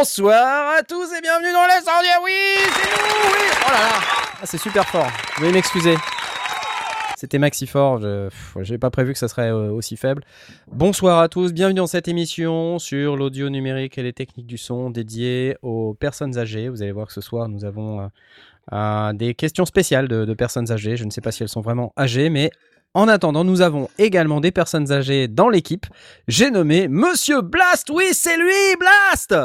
Bonsoir à tous et bienvenue dans l'incendie. Oui, c'est nous. Oui. Oh là là. Ah, c'est super fort. Vous veuillez m'excuser. C'était maxi fort. Je n'avais pas prévu que ça serait euh, aussi faible. Bonsoir à tous. Bienvenue dans cette émission sur l'audio numérique et les techniques du son dédiée aux personnes âgées. Vous allez voir que ce soir nous avons euh, euh, des questions spéciales de, de personnes âgées. Je ne sais pas si elles sont vraiment âgées, mais en attendant, nous avons également des personnes âgées dans l'équipe. J'ai nommé Monsieur Blast. Oui, c'est lui, Blast.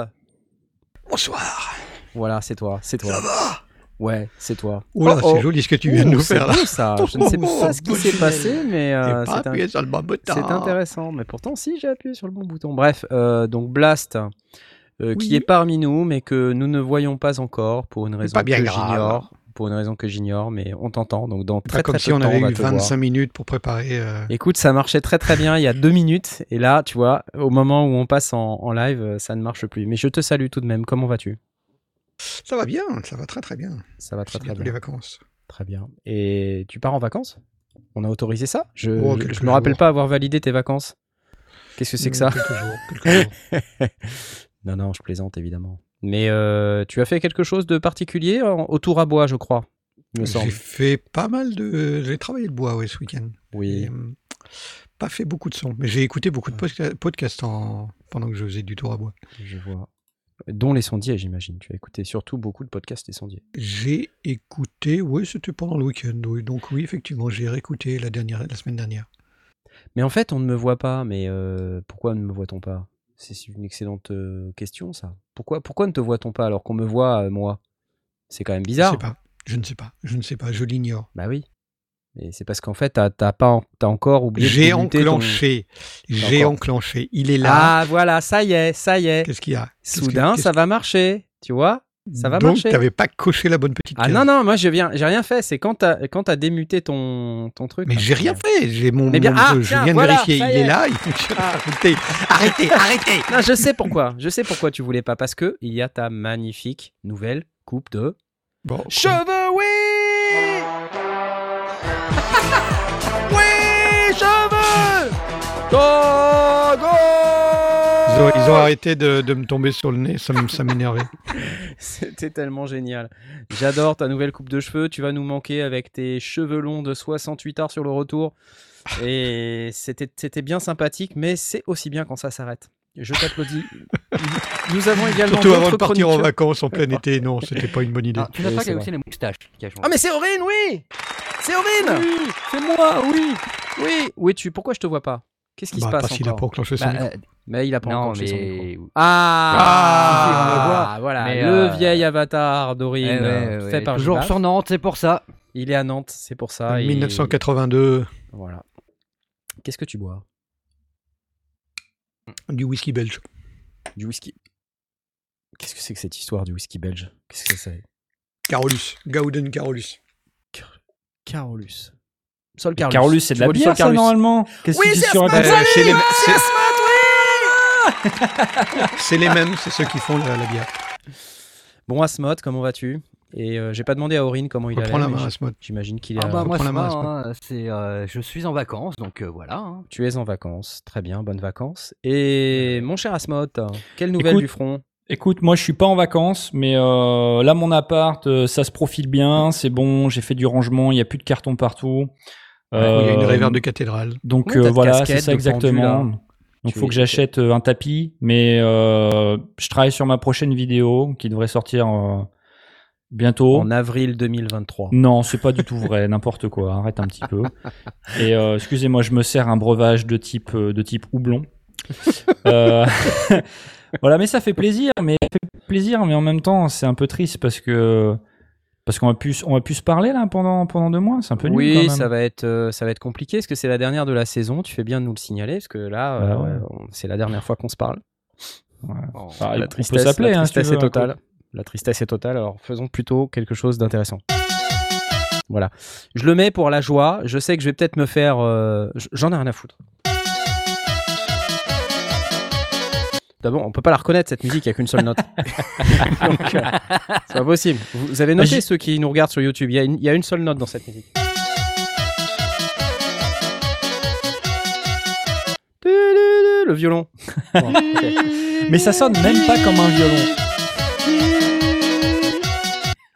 Bonsoir. Voilà, c'est toi, c'est toi. Ça va? Ouais, c'est toi. Oula, Oh, oh. c'est joli ce que tu viens de Oh, nous faire là. ça. Je ne sais pas ce qui Oh, s'est passé, mais J'ai euh, pas c'est un- appuyé sur le bon bouton. c'est intéressant. Mais pourtant, si j'ai appuyé sur le bon bouton. Bref, euh, donc Blast, euh, qui est parmi nous, mais que nous ne voyons pas encore pour une raison pas bien que j'ignore. Pour une raison que j'ignore, mais on t'entend. Donc dans très pas très comme si peu on de temps, avait va eu te voir. 25 minutes pour préparer. euh, Écoute, ça marchait très très bien il y a deux minutes. Et là, tu vois, au moment où on passe en, en live, ça ne marche plus. Mais je te salue tout de même. Comment vas-tu? Ça va bien, ça va très très bien. Ça va très très bien. les vacances. Très bien. Et tu pars en vacances? On a autorisé ça? Je Oh, quelques je me rappelle pas avoir validé tes vacances. Qu'est-ce que c'est que ça? Quelques jours. Quelques jours. Non, non, je plaisante évidemment. Mais euh, tu as fait quelque chose de particulier au tour à bois, je crois. J'ai fait pas mal de. J'ai travaillé le bois ouais, ce week-end. Oui. Et, euh, pas fait beaucoup de sons, mais j'ai écouté beaucoup de podca- podcasts en... pendant que je faisais du tour à bois. Je vois. Dont les sondiers, j'imagine. Tu as écouté surtout beaucoup de podcasts des sondiers. J'ai écouté, oui, c'était pendant le week-end, oui. Donc oui, effectivement, j'ai réécouté la dernière, la semaine dernière. Mais en fait, on ne me voit pas. Mais euh, pourquoi ne me voit-on pas? C'est une excellente euh, question, ça. Pourquoi, pourquoi ne te voit-on pas alors qu'on me voit, euh, moi? C'est quand même Je bizarre. sais pas, je ne sais pas, je ne sais pas, je l'ignore. Bah oui. Mais c'est parce qu'en fait, t'as t'as pas, t'as encore oublié. J'ai ton- enclenché, j'ai encore. enclenché. Il est là. Ah voilà, ça y est, ça y est. Qu'est-ce qu'il y a? Qu'est-ce Soudain, ça va marcher. Tu vois? Ça va Donc, marcher. t'avais pas coché la bonne petite Ah case. non non, moi je viens, j'ai rien fait. C'est quand t'as quand t'as démuté ton ton truc. Mais j'ai rien fait. J'ai mon, Mais bien- mon- ah, je tiens, viens de voilà, vérifier. Il est est. là. Il. Ah. Arrêtez, arrêtez, arrêtez. Non, je sais pourquoi. Je sais pourquoi tu voulais pas parce que il y a ta magnifique nouvelle coupe de Bon, cheveux. Go go. ils, ont, ils ont arrêté de, de me tomber sur le nez. Ça m'énervait. C'était tellement génial. J'adore ta nouvelle coupe de cheveux. Tu vas nous manquer avec tes cheveux longs de 68 heures sur le retour. Et c'était bien sympathique, mais c'est aussi bien quand ça s'arrête. Je t'applaudis. Nous avons également Surtout avant de partir en vacances en plein été. Non, c'était pas une bonne idée. Ah, tu Oui, notes pas aussi les moustaches. Ah mais c'est Aurine, oui C'est Aurine oui, c'est moi, oui. Oui Où es-tu Pourquoi je te vois pas? Qu'est-ce qui Bah, se passe parce qu'il a encore pas enclenché son Bah, micro. euh, Mais il a pas non, encore fait son micro. Ah, Ah, voit. Voilà, Mais, le euh, vieil avatar d'Aurine, eh ouais, euh, ouais, fait par toujours sur Nantes, c'est pour ça. Il est à Nantes, c'est pour ça. et- 1982, Voilà. Qu'est-ce que tu bois? Du whisky belge. Du whisky. Qu'est-ce que c'est que cette histoire du whisky belge? Qu'est-ce que c'est? Carolus, Gauden Carolus. Carolus. Sol c'est de la bière, ça, normalement Qu'est-ce Oui, que tu c'est sur Euh, salut c'est les- mêmes, c'est ceux qui font la, la bière. Bon, Asmod, comment vas-tu? Et euh, j'ai pas demandé à Aurine comment il allait. Reprends la mais main, j- Asmod. J'imagine qu'il est. Ah bah moi, la main, hein, c'est, euh, je suis en vacances, donc euh, voilà. hein. Tu es en vacances. Très bien, bonnes vacances. Et mon cher Asmod, quelle nouvelle Écoute, du front? Écoute, moi je suis pas en vacances, mais euh, là mon appart, euh, ça se profile bien, c'est bon, j'ai fait du rangement, il y a plus de cartons partout. Il y a une Euh, réverbe de cathédrale. Donc euh, voilà, c'est ça exactement. là Donc il faut es- que j'achète euh, un tapis, mais euh, je travaille sur ma prochaine vidéo qui devrait sortir euh, bientôt. En avril 2023. Non, c'est pas du tout vrai, n'importe quoi. Arrête un petit peu. Et euh, excusez-moi, je me sers un breuvage de type de type houblon. Euh, voilà, mais ça fait plaisir, mais ça fait plaisir, mais en même temps, c'est un peu triste parce que parce qu'on va plus on va plus se parler là pendant pendant deux mois. C'est un peu nul. Oui, quand même. ça va être euh, ça va être compliqué parce que c'est la dernière de la saison. Tu fais bien de nous le signaler parce que là, Bah euh, ouais. c'est la dernière fois qu'on se parle. Ouais. Ah, la tristesse, la hein, si tristesse veux, est totale. La tristesse est totale, alors faisons plutôt quelque chose d'intéressant. Voilà. Je le mets pour la joie. Je sais que je vais peut-être me faire. euh, J'en ai rien à foutre. D'abord, on peut pas la reconnaître cette musique, il n'y a qu'une seule note. Donc, euh, c'est pas possible. Vous avez noté J'ai- ceux qui nous regardent sur YouTube, il y, a une- il y a une seule note dans cette musique. Le violon. Bon, ok. Mais ça sonne même pas comme un violon.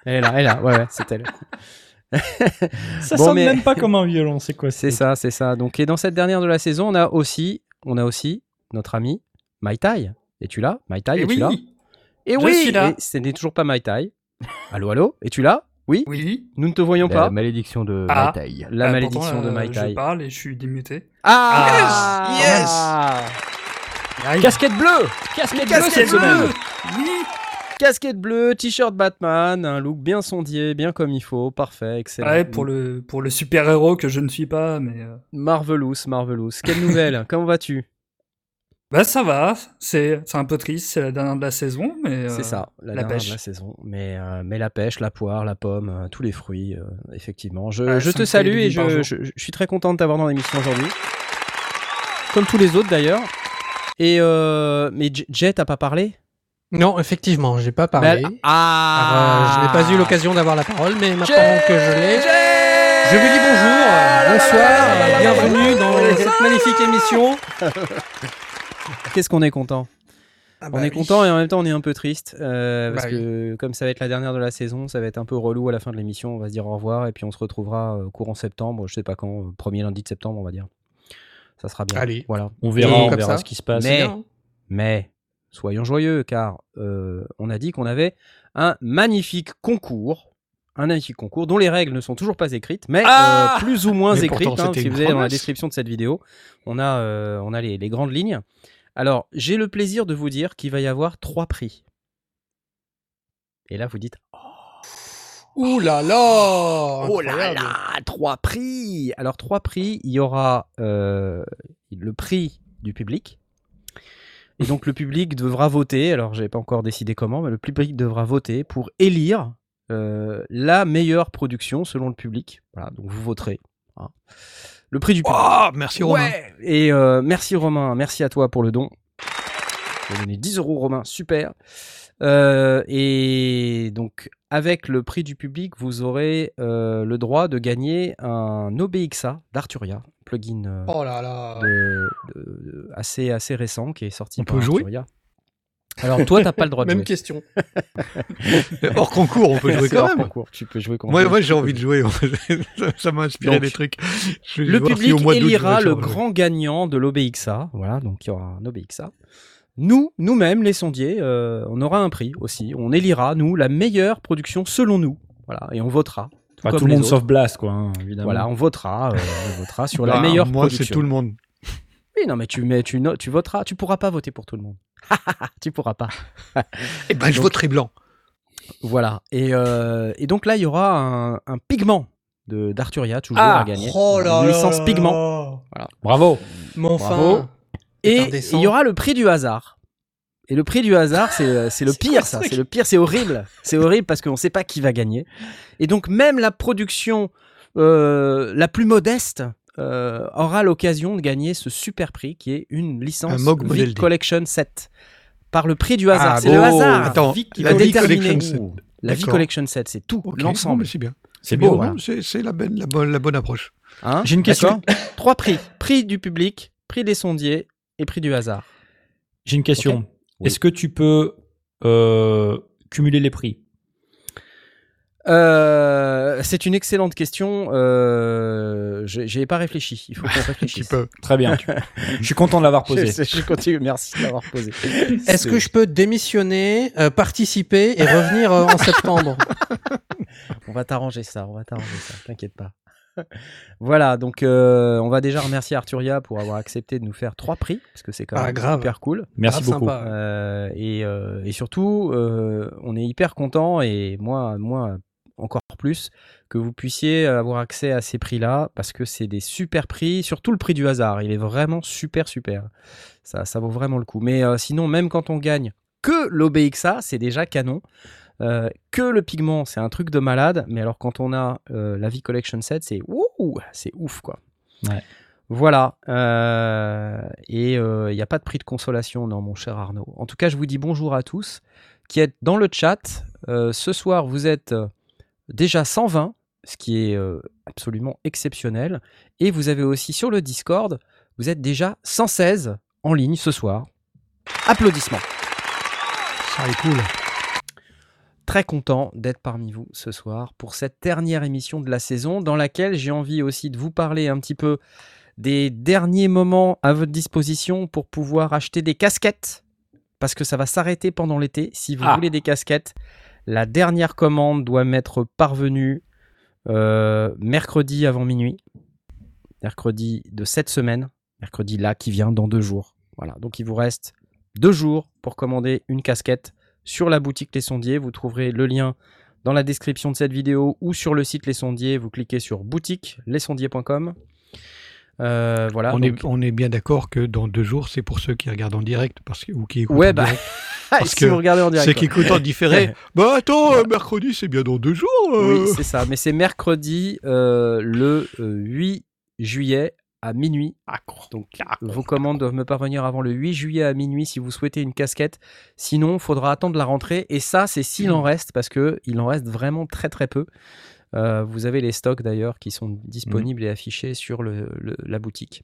Elle est là, elle est là, ouais, ouais, c'est elle. Ça Bon, sonne mais- même pas comme un violon. C'est quoi C'est ce ça, c'est ça. Donc, et dans cette dernière de la saison, on a aussi, on a aussi notre ami Mai Tai. Es-tu là Mai Tai, Et es-tu oui, là Et Je oui, suis là. et ce n'est toujours pas Mai Tai. Allô, allô? Es-tu là Oui? Oui. Nous ne te voyons La pas. malédiction de Ah. Mai Tai. La Ah, malédiction pourtant, de euh, Mai Tai. Je parle et je suis démuté. Ah Yes Ah Casquette bleue Casquette bleue Casquette cette semaine bleue Oui. Casquette bleue, t-shirt Batman, un look bien sondier, bien comme il faut, parfait, excellent. Ouais, pour le, pour le super-héros que je ne suis pas, mais... euh, Marvelous, Marvelous. Quelle nouvelle Comment vas-tu? Bah ça va, c'est c'est un peu triste, c'est la dernière de la saison, mais... C'est euh, ça, la, la dernière pêche. de la saison. Mais, euh, mais la pêche, la poire, la pomme, euh, tous les fruits, euh, effectivement. Je, te salue et je, jour. je- je suis très content de t'avoir dans l'émission aujourd'hui. Comme tous les autres d'ailleurs. Et euh, mais J- Jet, t'as pas parlé Non, effectivement, j'ai pas parlé. Bah, Ah Alors, euh, je n'ai pas eu l'occasion d'avoir la parole, mais maintenant Jet que je l'ai, je vous dis bonjour, euh, bonsoir, euh, bienvenue dans cette magnifique émission. Qu'est-ce qu'on est content Ah On bah est oui. content et en même temps on est un peu triste euh, parce Bah que comme ça va être la dernière de la saison, ça va être un peu relou à la fin de l'émission. On va se dire au revoir et puis on se retrouvera euh, courant septembre, je sais pas quand, euh, premier lundi de septembre on va dire. Ça sera bien. Allez. Voilà. On verra, on verra ça. ce qui se passe. Mais- soyons joyeux car euh, on a dit qu'on avait un magnifique concours. Un magnifique concours dont les règles ne sont toujours pas écrites, mais Ah euh, plus ou moins Mais écrites. pourtant, hein, si vous allez dans la description de cette vidéo, on a, euh, on a les, les grandes lignes. Alors, j'ai le plaisir de vous dire qu'il va y avoir trois prix. Et là, vous dites Ouh là là Oh là là, trois prix Alors trois prix, il y aura euh, le prix du public. Et donc le public devra voter, alors j'ai pas encore décidé comment, mais le public devra voter pour élire euh, la meilleure production selon le public. Voilà, donc vous voterez. hein. Le prix du public. Oh, merci Romain. Ouais. Et euh, merci Romain, merci à toi pour le don. Tu as donné 10 euros Romain, super. Euh, et donc avec le prix du public, vous aurez euh, le droit de gagner un OBXA d'Arturia, plugin Oh là là. de- de- de- assez, assez récent qui est sorti On par peut jouer Arturia. Alors toi, t'as pas le droit de Même jouer. question. Hors concours, on peut jouer quand hors même. concours, Tu peux jouer quand Moi, même. moi j'ai envie de jouer. ça m'a inspiré Donc, des trucs. Je Le si public je élira le grand gagnant de l'OBXA. Voilà, donc il y aura un OBXA. Nous, nous-mêmes, les sondiers, euh, on aura un prix aussi. On élira, nous, la meilleure production selon nous. Voilà, et on votera. Enfin, comme tout le monde autres. sauf Blast, quoi, hein, évidemment. Voilà, on votera, euh, on votera sur la Bah, meilleure Moi, production. c'est tout le monde. Oui, non, mais tu, no- tu voteras. Tu pourras pas voter pour tout le monde. tu pourras pas. Eh ben, je Donc- voterai blanc. Voilà. Et, euh, et donc là, il y aura un, un pigment de d'Arturia toujours Ah, à gagner. Oh là Une là licence là pigment. là. Bravo enfin. Bravo. Et il y aura le prix du hasard. Et le prix du hasard, c'est euh, c'est le pire, ça. C'est le pire, c'est horrible. C'est horrible parce qu'on ne sait pas qui va gagner. Et donc, même la production euh, la plus modeste euh, aura l'occasion de gagner ce super prix qui est une licence Vic. Collection 7 par le prix du hasard. Ah, c'est le hasard Attends, Vic qui la va Vic déterminer. Collection 7. La Vic. Collection 7, c'est tout, l'ensemble. c'est bien. C'est Bon, beau. voilà. non, c'est la, bonne- la, bonne, la bonne approche. Hein J'ai une question. Trois prix. Prix du public, prix des sondiers et prix du hasard. J'ai une question. Oui. Est-ce que tu peux euh, cumuler les prix? Euh, c'est une excellente question. Euh, j'ai- J'y ai pas réfléchi. Il faut qu'on Tu réfléchisse. peux. Très bien. je suis content de l'avoir posé. Je, je continue. Merci de l'avoir posé. Est-ce que je peux démissionner, euh, participer et revenir euh, en septembre? On va t'arranger ça. On va t'arranger ça. T'inquiète pas. Voilà, donc euh, on va déjà remercier Arturia pour avoir accepté de nous faire trois prix, parce que c'est quand Ah, même grave. super cool. Merci Grave beaucoup. Euh, et, euh, et surtout, euh, on est hyper content et moi, moi encore plus que vous puissiez avoir accès à ces prix-là parce que c'est des super prix, surtout le prix du hasard. Il est vraiment super super. Ça, ça vaut vraiment le coup. Mais euh, sinon, même quand on gagne que l'OBXA, c'est déjà canon. Euh, que le pigment, c'est un truc de malade, mais alors quand on a euh, la V Collection 7, c'est c'est ouf quoi. Ouais. Voilà. euh, et il n'y a pas de prix de consolation, non, mon cher Arnaud. En tout cas, je vous dis bonjour à tous qui êtes dans le chat. Euh, ce soir, vous êtes euh, déjà 120, ce qui est euh, absolument exceptionnel. Et vous avez aussi sur le Discord, vous êtes déjà 116 en ligne ce soir. Applaudissements. Ça est cool. Très content d'être parmi vous ce soir pour cette dernière émission de la saison dans laquelle j'ai envie aussi de vous parler un petit peu des derniers moments à votre disposition pour pouvoir acheter des casquettes parce que ça va s'arrêter pendant l'été. Si vous Ah. voulez des casquettes, la dernière commande doit m'être parvenue euh, mercredi avant minuit. Mercredi de cette semaine. Mercredi là qui vient dans deux jours. Voilà. Donc il vous reste deux jours pour commander une casquette sur la boutique Les Sondiers. Vous trouverez le lien dans la description de cette vidéo ou sur le site Les Sondiers. Vous cliquez sur boutique lesondiers.com. Euh, voilà. on, donc- est, on est bien d'accord que dans deux jours, c'est pour ceux qui regardent en direct parce que, ou qui écoutent Ouais, en bah, direct. si que vous regardez en direct. Ceux quoi. qui écoutent en différé. bah attends, mercredi, c'est bien dans deux jours. euh. Oui, c'est ça. Mais c'est mercredi euh, le euh, 8 juillet à minuit. Donc vos commandes doivent me parvenir avant le 8 juillet à minuit si vous souhaitez une casquette. Sinon, il faudra attendre la rentrée. Et ça, c'est s'il en reste, parce que il en reste vraiment très très peu. Euh, vous avez les stocks d'ailleurs qui sont disponibles et affichés sur le- le- la boutique.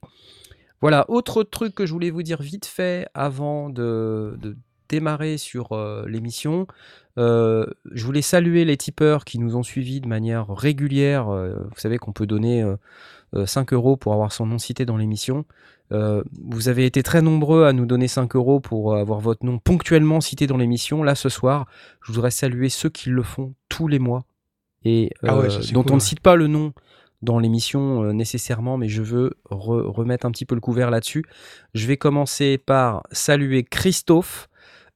Voilà, autre truc que je voulais vous dire vite fait avant de, de démarrer sur euh, l'émission. Euh, je voulais saluer les tipeurs qui nous ont suivis de manière régulière. Vous savez qu'on peut donner euh, euh, 5 euros pour avoir son nom cité dans l'émission. Euh, vous avez été très nombreux à nous donner 5 euros pour avoir votre nom ponctuellement cité dans l'émission. Là, ce soir, je voudrais saluer ceux qui le font tous les mois et Ah ouais, euh, dont cool, on ne cite pas le nom dans l'émission euh, nécessairement, mais je veux re- remettre un petit peu le couvert là-dessus. Je vais commencer par saluer Christophe,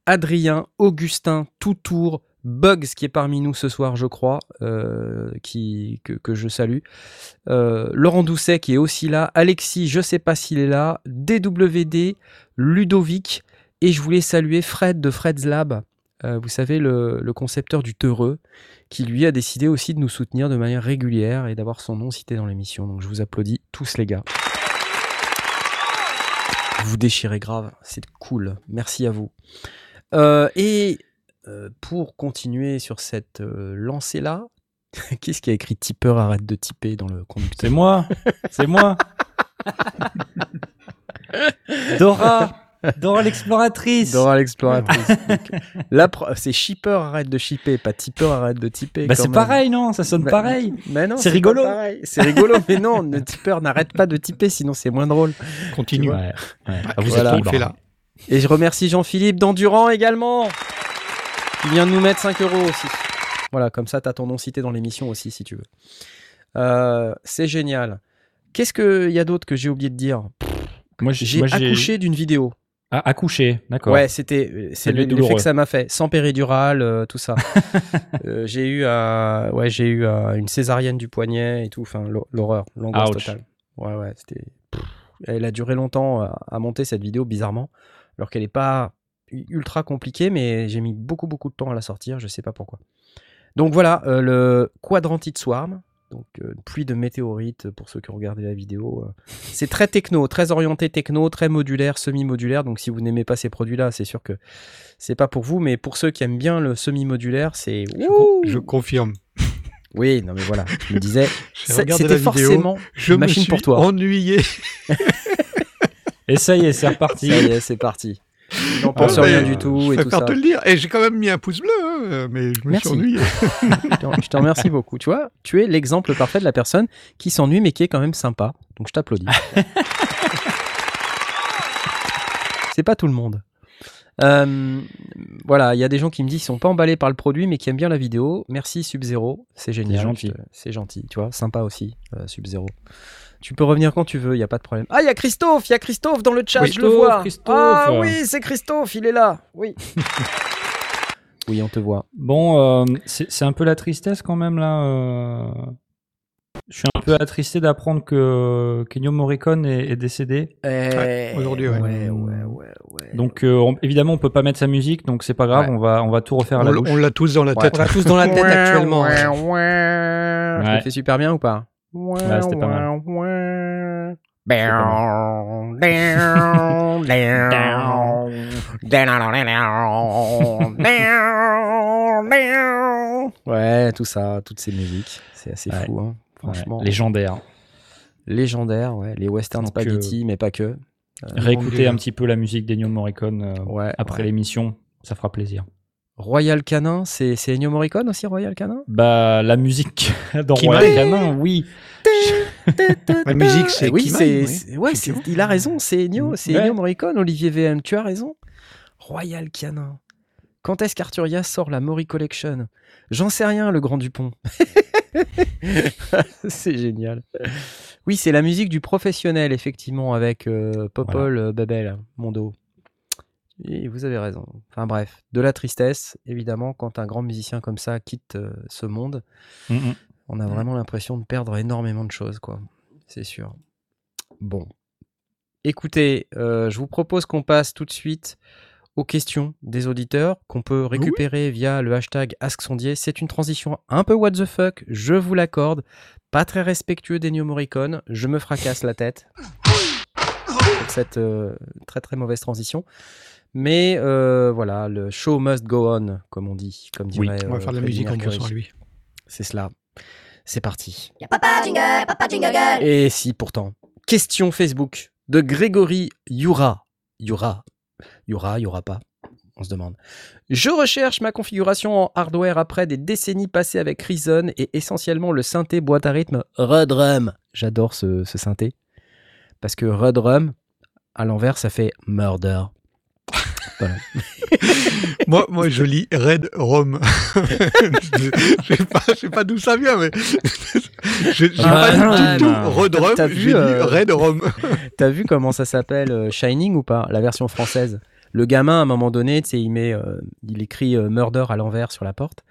Adrien, Augustin, Toutour, Bugs qui est parmi nous ce soir, je crois, euh, qui, que, que je salue. Euh, Laurent Doucet qui est aussi là. Alexis, je sais pas s'il est là. DWD, Ludovic. Et je voulais saluer Fred de Fred's Lab. Euh, vous savez, le, le concepteur du Teureux, qui lui a décidé aussi de nous soutenir de manière régulière et d'avoir son nom cité dans l'émission. Donc je vous applaudis tous les gars. Vous déchirez grave, c'est cool. Merci à vous. Euh, et euh, pour continuer sur cette euh, lancée-là, qu'est-ce qui a écrit tipeur arrête de tiper dans le conducteur C'est moi, c'est moi. Dora, Dora l'exploratrice. Dora l'exploratrice. C'est shipper arrête de shipper, pas tipeur arrête de tiper. Bah c'est pareil, non? Ça sonne Bah, pareil. Mais non, C'est rigolo. C'est rigolo, mais non, le tipeur n'arrête pas de tiper, sinon c'est moins drôle. Continue. Ouais, ouais. Bah, Ah, vous qu'est-ce êtes là Et je remercie Jean-Philippe d'Endurant également, qui vient de nous mettre 5 euros aussi. Voilà, comme ça, t'as ton nom cité dans l'émission aussi, si tu veux. Euh, c'est génial. Qu'est-ce qu'il y a d'autre que j'ai oublié de dire? Moi J'ai accouché d'une vidéo. Ah, accouché, d'accord. Ouais, c'était euh, c'est l'effet que ça m'a fait, sans péridurale, euh, tout ça. Euh, j'ai eu euh, ouais, j'ai eu une césarienne du poignet et tout, enfin l'hor- l'horreur, l'angoisse totale. Ouais ouais, c'était elle a duré longtemps à, monter cette vidéo bizarrement, alors qu'elle est pas ultra compliquée mais j'ai mis beaucoup beaucoup de temps à la sortir, je sais pas pourquoi. Donc voilà, le Quadrantite Swarm, donc euh, une pluie de météorites pour ceux qui ont regardé la vidéo. euh. C'est très techno, très orienté techno, très modulaire, semi-modulaire. Donc si vous n'aimez pas ces produits-là, c'est sûr que c'est pas pour vous. Mais pour ceux qui aiment bien le semi-modulaire, c'est je, con- je confirme. oui, non mais voilà, je me disais, c'était forcément Je une me machine suis pour toi. ennuyé. Et ça y est, c'est reparti. Ça y est, c'est parti. Il n'en pense Ah, rien du tout Je et tout préfère ça. te le dire. Et j'ai quand même mis un pouce bleu, hein, mais je me Merci. suis ennuyé. Je te- remercie beaucoup. Tu vois, tu es l'exemple parfait de la personne qui s'ennuie mais qui est quand même sympa. Donc je t'applaudis. c'est pas tout le monde. Euh, voilà, il y a des gens qui me disent qu'ils sont pas emballés par le produit mais qui aiment bien la vidéo. Merci Sub-Zero, c'est génial. C'est gentil. C'est gentil, tu vois, sympa aussi, euh, Sub-Zero. Tu peux revenir quand tu veux, il y a pas de problème. Ah, il y a Christophe, il y a Christophe dans le chat, je le vois. Christophe. Ah oui, c'est Christophe, il est là. Oui. oui, on te voit. Bon, euh, c'est un peu la tristesse quand même là. euh. Je suis un peu attristé d'apprendre que Kenyo Morricone est, est décédé. Eh, aujourd'hui, ouais. ouais, ouais, ouais, ouais. Donc euh, on- évidemment, on peut pas mettre sa musique, donc c'est pas grave, Ouais. on va on va tout refaire à On, la bouche. on l'a tous dans la Ouais. tête. On l'a tous dans la tête actuellement. Ouais, ouais. Je l'ai fait super bien ou pas? Ouais, c'était pas mal. mal. Ouais, tout ça, toutes ces musiques, c'est assez Ouais. fou, hein, Ouais, franchement. légendaire. Légendaire, ouais, les western Donc, spaghetti, mais pas que. Réécouter Anglais. un petit peu la musique d'Ennio Morricone euh, Ouais. après ouais. l'émission, ça fera plaisir. Royal Canin, c'est c'est Ennio Morricone aussi, Royal Canin? Bah la musique dans Qui Royal Canin, oui. La musique, c'est Eh oui, c'est, oui, ouais, il a raison, c'est Ennio, c'est Ouais. Ennio Morricone, Olivier VM, tu as raison. Royal Canin. Quand est-ce qu'Arturia sort la Mori Collection? J'en sais rien, le Grand Dupont. c'est génial. Oui, c'est la musique du professionnel, effectivement, avec euh, Popol euh, Babel, Mondo. Et vous avez raison. Enfin bref, de la tristesse, évidemment, quand un grand musicien comme ça quitte euh, ce monde, Mm, mm. on a vraiment l'impression de perdre énormément de choses, quoi. C'est sûr. Bon. Écoutez, euh, je vous propose qu'on passe tout de suite aux questions des auditeurs qu'on peut récupérer via le hashtag AskSondier. C'est une transition un peu what the fuck, je vous l'accorde. Pas très respectueux d'Ennio Morricone, je me fracasse la tête pour cette euh, très très mauvaise transition. Mais euh, voilà, le show must go on, comme on dit, comme Oui. dirait On va euh, faire de la Freddie musique en pensant à lui. C'est cela. C'est parti. Y'a papa jingle, papa jingle girl. Et si pourtant. Question Facebook de Grégory Yura. Yura. Yura, Yura pas. On se demande. Je recherche ma configuration en hardware après des décennies passées avec Reason et essentiellement le synthé boîte à rythme Rudrum. J'adore ce, ce synthé. Parce que Rudrum, à l'envers, ça fait murder. Moi, moi, je lis Red Rom. je je sais pas, pas d'où ça vient, mais je Ah, pas ah, du tout ah. Red Rom, T'as vu, j'ai euh, Red. T'as vu comment ça s'appelle euh, Shining ou pas La version française? Le gamin, à un moment donné, il met, euh, il écrit euh, murder à l'envers sur la porte.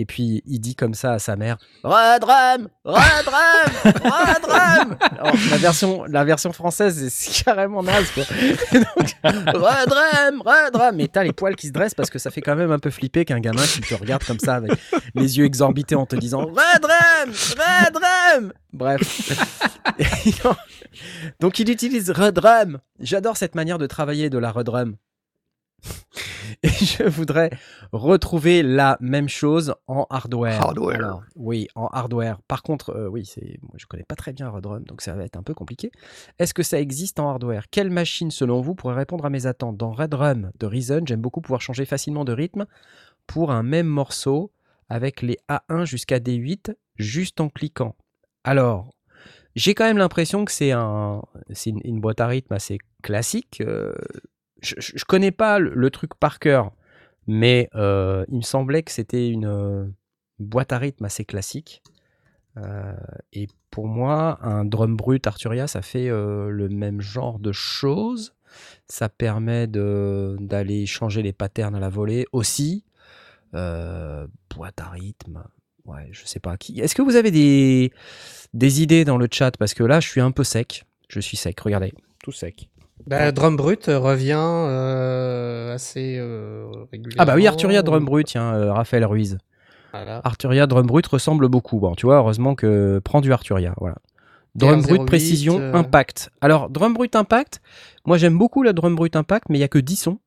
Et puis il dit comme ça à sa mère Redrum Redrum Redrum Alors, la, version, la version française, c'est carrément naze. Quoi. Donc, Redrum Redrum Mais t'as les poils qui se dressent parce que ça fait quand même un peu flipper qu'un gamin qui te regarde comme ça avec les yeux exorbités en te disant Redrum Redrum Bref. Donc il utilise Redrum. J'adore cette manière de travailler de la Redrum. Et je voudrais retrouver la même chose en hardware. Hardware. Alors, oui, en hardware. Par contre, euh, oui, c'est, moi, je connais pas très bien Redrum, donc ça va être un peu compliqué. Est-ce que ça existe en hardware? Quelle machine, selon vous, pourrait répondre à mes attentes? Dans Redrum de Reason, j'aime beaucoup pouvoir changer facilement de rythme pour un même morceau avec les A1 jusqu'à D8 juste en cliquant. Alors, j'ai quand même l'impression que c'est un, c'est une, une boîte à rythme assez classique. euh, je, je connais pas le, truc par cœur, mais euh, il me semblait que c'était une euh, boîte à rythme assez classique. Euh, et pour moi, un drum brut Arturia, ça fait le même genre de choses. Ça permet d'aller changer les patterns à la volée aussi. Boîte à rythme. Ouais, je sais pas. Qui... Est-ce que vous avez des, des idées dans le chat? Parce que là, je suis un peu sec. Je suis sec, regardez. Tout sec. Bah, Drum Brut revient euh, assez euh, régulièrement. Ah bah oui, Arturia Drum Brut, tiens, euh, Raphaël Ruiz. Voilà. Arturia Drum Brut ressemble beaucoup. Bon, tu vois, heureusement que prends du Arturia, voilà. Drum Brut TR-08, Précision euh, Impact. Alors, Drum Brut Impact, moi j'aime beaucoup la Drum Brut Impact, mais il y a que 10 sons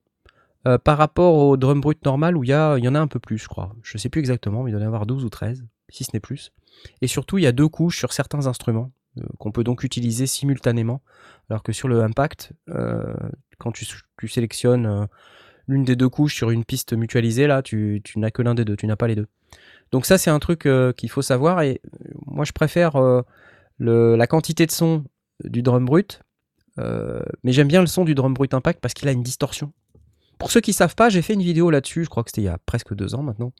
euh, par rapport au Drum Brut normal où il y, a- il y en a un peu plus, je crois. Je sais plus exactement, mais il doit y en avoir 12 ou 13, si ce n'est plus. Et surtout, il y a deux couches sur certains instruments euh, qu'on peut donc utiliser simultanément, alors que sur le Impact, euh, quand tu, sélectionnes euh, l'une des deux couches sur une piste mutualisée, là, tu, n'as que l'un des deux, tu n'as pas les deux. Donc ça, c'est un truc euh, qu'il faut savoir, et euh, moi, je préfère euh, la quantité de son du drum brut, euh, mais j'aime bien le son du drum brut impact parce qu'il a une distorsion. Pour ceux qui savent pas, j'ai fait une vidéo là-dessus, je crois que c'était il y a presque deux ans maintenant.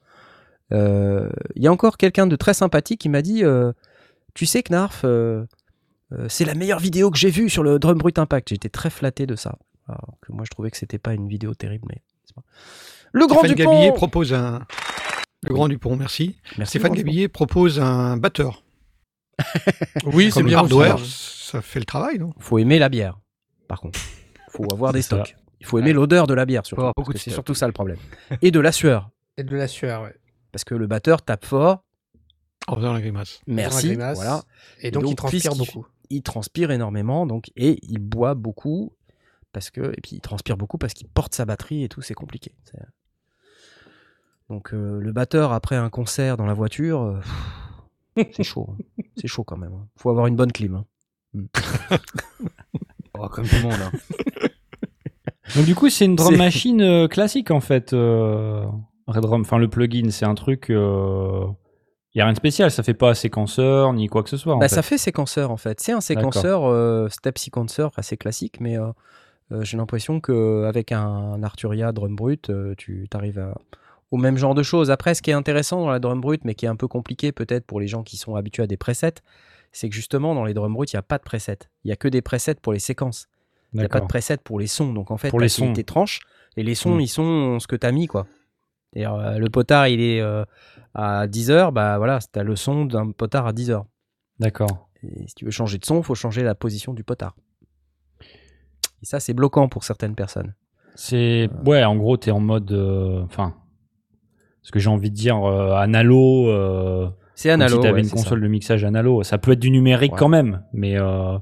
Euh, Il y a encore quelqu'un de très sympathique qui m'a dit euh, Tu sais, Knarf, euh, euh, c'est la meilleure vidéo que j'ai vue sur le drum brut impact. J'étais très flatté de ça. Alors que moi, je trouvais que c'était pas une vidéo terrible, mais c'est pas. Le grand Stéphane Dupont Gabillet propose un. Le Grand Dupont, merci. Merci, Stéphane Grand Dupont. Gabillet propose un batteur. Oui, c'est bien. hardware, ça fait le travail, non? Faut aimer la bière, par contre. Faut avoir des ça. stocks. Il faut aimer l'odeur de la bière, surtout. C'est surtout ça le problème. Et de la sueur. Et de la sueur, ouais. Parce que le batteur tape fort. En faisant la grimace. Merci. grimace. Voilà. Et donc, donc, il transpire beaucoup. Il transpire énormément, donc, et il boit beaucoup. Parce que, et puis il transpire beaucoup parce qu'il porte sa batterie et tout, c'est compliqué. C'est- Donc euh, le batteur après un concert dans la voiture, euh, pff, c'est chaud. hein. C'est chaud quand même. hein. Faut avoir une bonne clim. hein. Oh, comme tout le monde. hein. Donc du coup, c'est une drum C'est- machine euh, classique en fait. euh, Red Drum, enfin le plugin, c'est un truc. Il y a rien de spécial. Ça fait pas séquenceur ni quoi que ce soit. en Bah, fait. Ça fait séquenceur en fait. C'est un séquenceur, euh, step sequencer assez classique, mais euh, euh, j'ai l'impression qu'avec un, Arturia drum brut, tu arrives à, au même genre de choses. Après, ce qui est intéressant dans la drum brut, mais qui est un peu compliqué peut-être pour les gens qui sont habitués à des presets, c'est que justement dans les drum bruts, il n'y a pas de preset. Il n'y a que des presets pour les séquences. Il n'y a pas de D'accord. preset pour les sons. Donc en fait, Pour les sons. tes tranches et les sons, Mm. ils sont ce que tu as mis quoi. Euh, le potard, il est euh, à 10 heures, bah voilà, tu as le son d'un potard à 10 heures. D'accord. Et si tu veux changer de son, il faut changer la position du potard. Et ça, c'est bloquant pour certaines personnes. C'est ouais, en gros, t'es en mode, euh, enfin, ce que j'ai envie de dire, euh, analo. euh, C'est analo. si t'avais ouais, une c'est ça. console de mixage analo. Ça peut être du numérique Ouais. quand même, mais euh,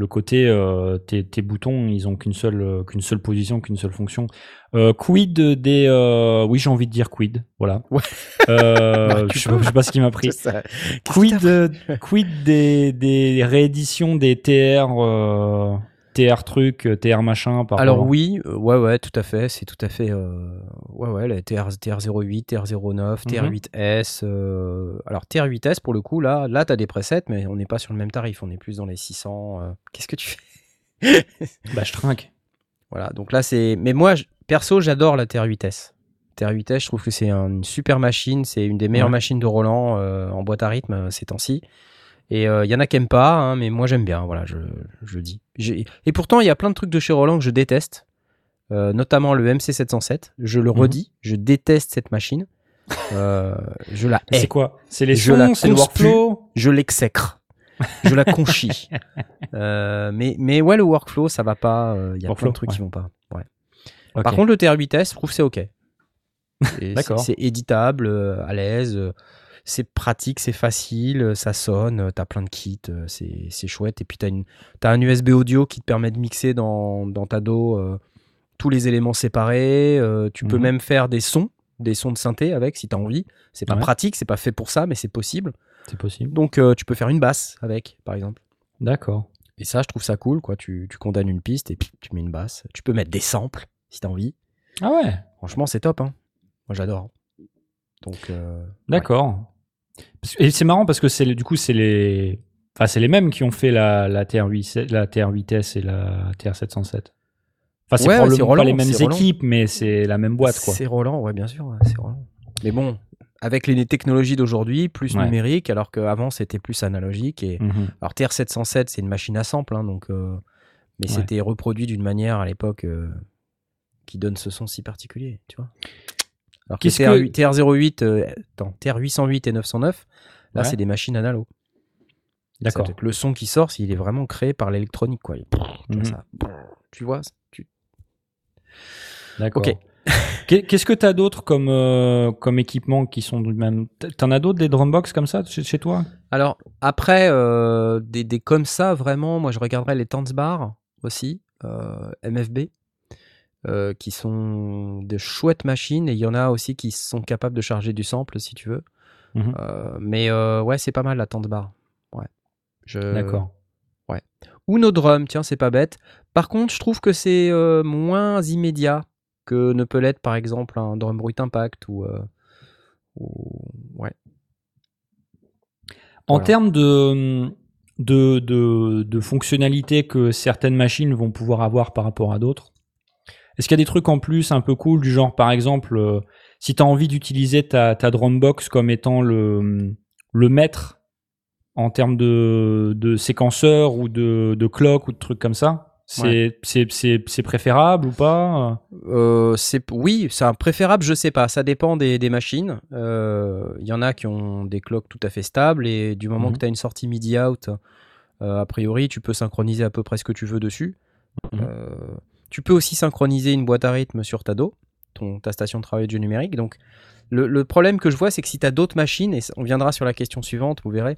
le côté euh, tes, tes boutons, ils ont qu'une seule euh, qu'une seule position, qu'une seule fonction. Euh, quid des, oui, j'ai envie de dire quid, voilà. Ouais. Bah, je, sais pas, je sais pas ce qui m'a pris. Quid, quid des, des rééditions des TR, TR truc, euh, TR machin par Alors oui, euh, ouais, ouais, tout à fait. C'est tout à fait. euh, ouais, ouais, la TR, TR08, TR09, TR8S. euh, alors TR8S, pour le coup, là, là tu as des presets, mais on n'est pas sur le même tarif. On est plus dans les 600. euh, Qu'est-ce que tu fais? Bah, je trinque. Voilà, donc là, c'est. Mais moi, je- perso, j'adore la TR8S. TR8S, je trouve que c'est un- une super machine. C'est une des meilleures Ouais. machines de Roland en boîte à rythme ces temps-ci. Et il y en a qui aiment pas, hein, mais moi j'aime bien, voilà, je, je dis. Et pourtant, il y a plein de trucs de chez Roland que je déteste, euh, notamment le MC707. Je le Mhm. redis, je déteste cette machine. Euh, je la hais, C'est quoi? C'est les Je sons, c'est le workflow? Je l'exècre, je la conchis. Euh, mais, mais ouais, le workflow, ça va pas. euh, Il y a plein de trucs qui ouais. vont pas. Ouais. Ok. Par contre, le TR8S, je trouve que c'est OK. C'est éditable, euh, à l'aise, euh, c'est pratique, c'est facile, euh, ça sonne, euh, t'as plein de kits, euh, c'est c'est chouette. Et puis t'as une- t'as un USB audio qui te permet de mixer dans, dans ta dos euh, tous les éléments séparés. euh, tu peux Mhm. même faire des sons, des sons de synthé avec si t'as envie. C'est pas Ouais. pratique, c'est pas fait pour ça, mais c'est possible. c'est possible. Donc euh, tu peux faire une basse avec, par exemple. D'accord. Et ça, je trouve ça cool, quoi. Tu, tu condamnes une piste et puis tu mets une basse. Tu peux mettre des samples si t'as envie. Ah ouais, Franchement, c'est top, hein. Moi, j'adore. Donc, euh, d'accord. Et c'est marrant parce que c'est du coup c'est les, enfin c'est les mêmes qui ont fait la, la TR8, la TR8S et la TR707. Enfin c'est Ouais, probablement Roland, pas les mêmes équipes, mais c'est la même boîte quoi. C'est Roland, ouais, bien sûr, ouais, c'est Roland. Mais bon, avec les technologies d'aujourd'hui, plus Ouais. numérique, alors qu'avant, c'était plus analogique. Et... Mhm. Alors, TR707, c'est une machine à sample, hein, donc, euh, mais c'était reproduit d'une manière à l'époque euh, qui donne ce son si particulier, tu vois. Alors que, Qu'est-ce que- TR8, TR08, euh, attends, TR808 et 909, là, Ouais. c'est des machines analo. D'accord. Que Le son qui sort, il est vraiment créé par l'électronique, quoi. Il- tu vois Mhm. ça. Tu vois, tu- D'accord. Ok. Qu'est- Qu'est-ce que tu as d'autre comme, euh, comme équipement qui sont du même? T'en as d'autres des drumbox comme ça chez, chez toi? Alors, après, euh, des, des comme ça, vraiment, moi, je regarderais les Tanzbar aussi, euh, MFB, euh, qui sont de chouettes machines. Et il y en a aussi qui sont capables de charger du sample, si tu veux. Mhm. Euh, mais euh, ouais, c'est pas mal la Tanzbar. Ouais. Je... D'accord. Ou nos drums, tiens, c'est pas bête. Par contre, je trouve que c'est moins immédiat que ne peut l'être, par exemple, un drum brut impact ou. ou- Ouais. En Voilà. termes de, de, de, de fonctionnalités que certaines machines vont pouvoir avoir par rapport à d'autres, est-ce qu'il y a des trucs en plus un peu cool, du genre par exemple, euh, si tu as envie d'utiliser ta, ta drumbox comme étant le, le maître en termes de, de séquenceur ou de, de clock ou de trucs comme ça, C'est c'est- c'est c'est préférable ou pas? Euh, c'est oui, c'est un préférable, je sais pas. Ça dépend des, des machines. Euh, Il y en a qui ont des clocks tout à fait stables et du moment Mhm. que tu as une sortie MIDI out, euh, a priori, tu peux synchroniser à peu près ce que tu veux dessus. Mhm. Euh, tu peux aussi synchroniser une boîte à rythme sur ta DO, ton, ta station de travail de jeu numérique. Donc, le, le problème que je vois, c'est que si tu as d'autres machines, et on viendra sur la question suivante, vous verrez,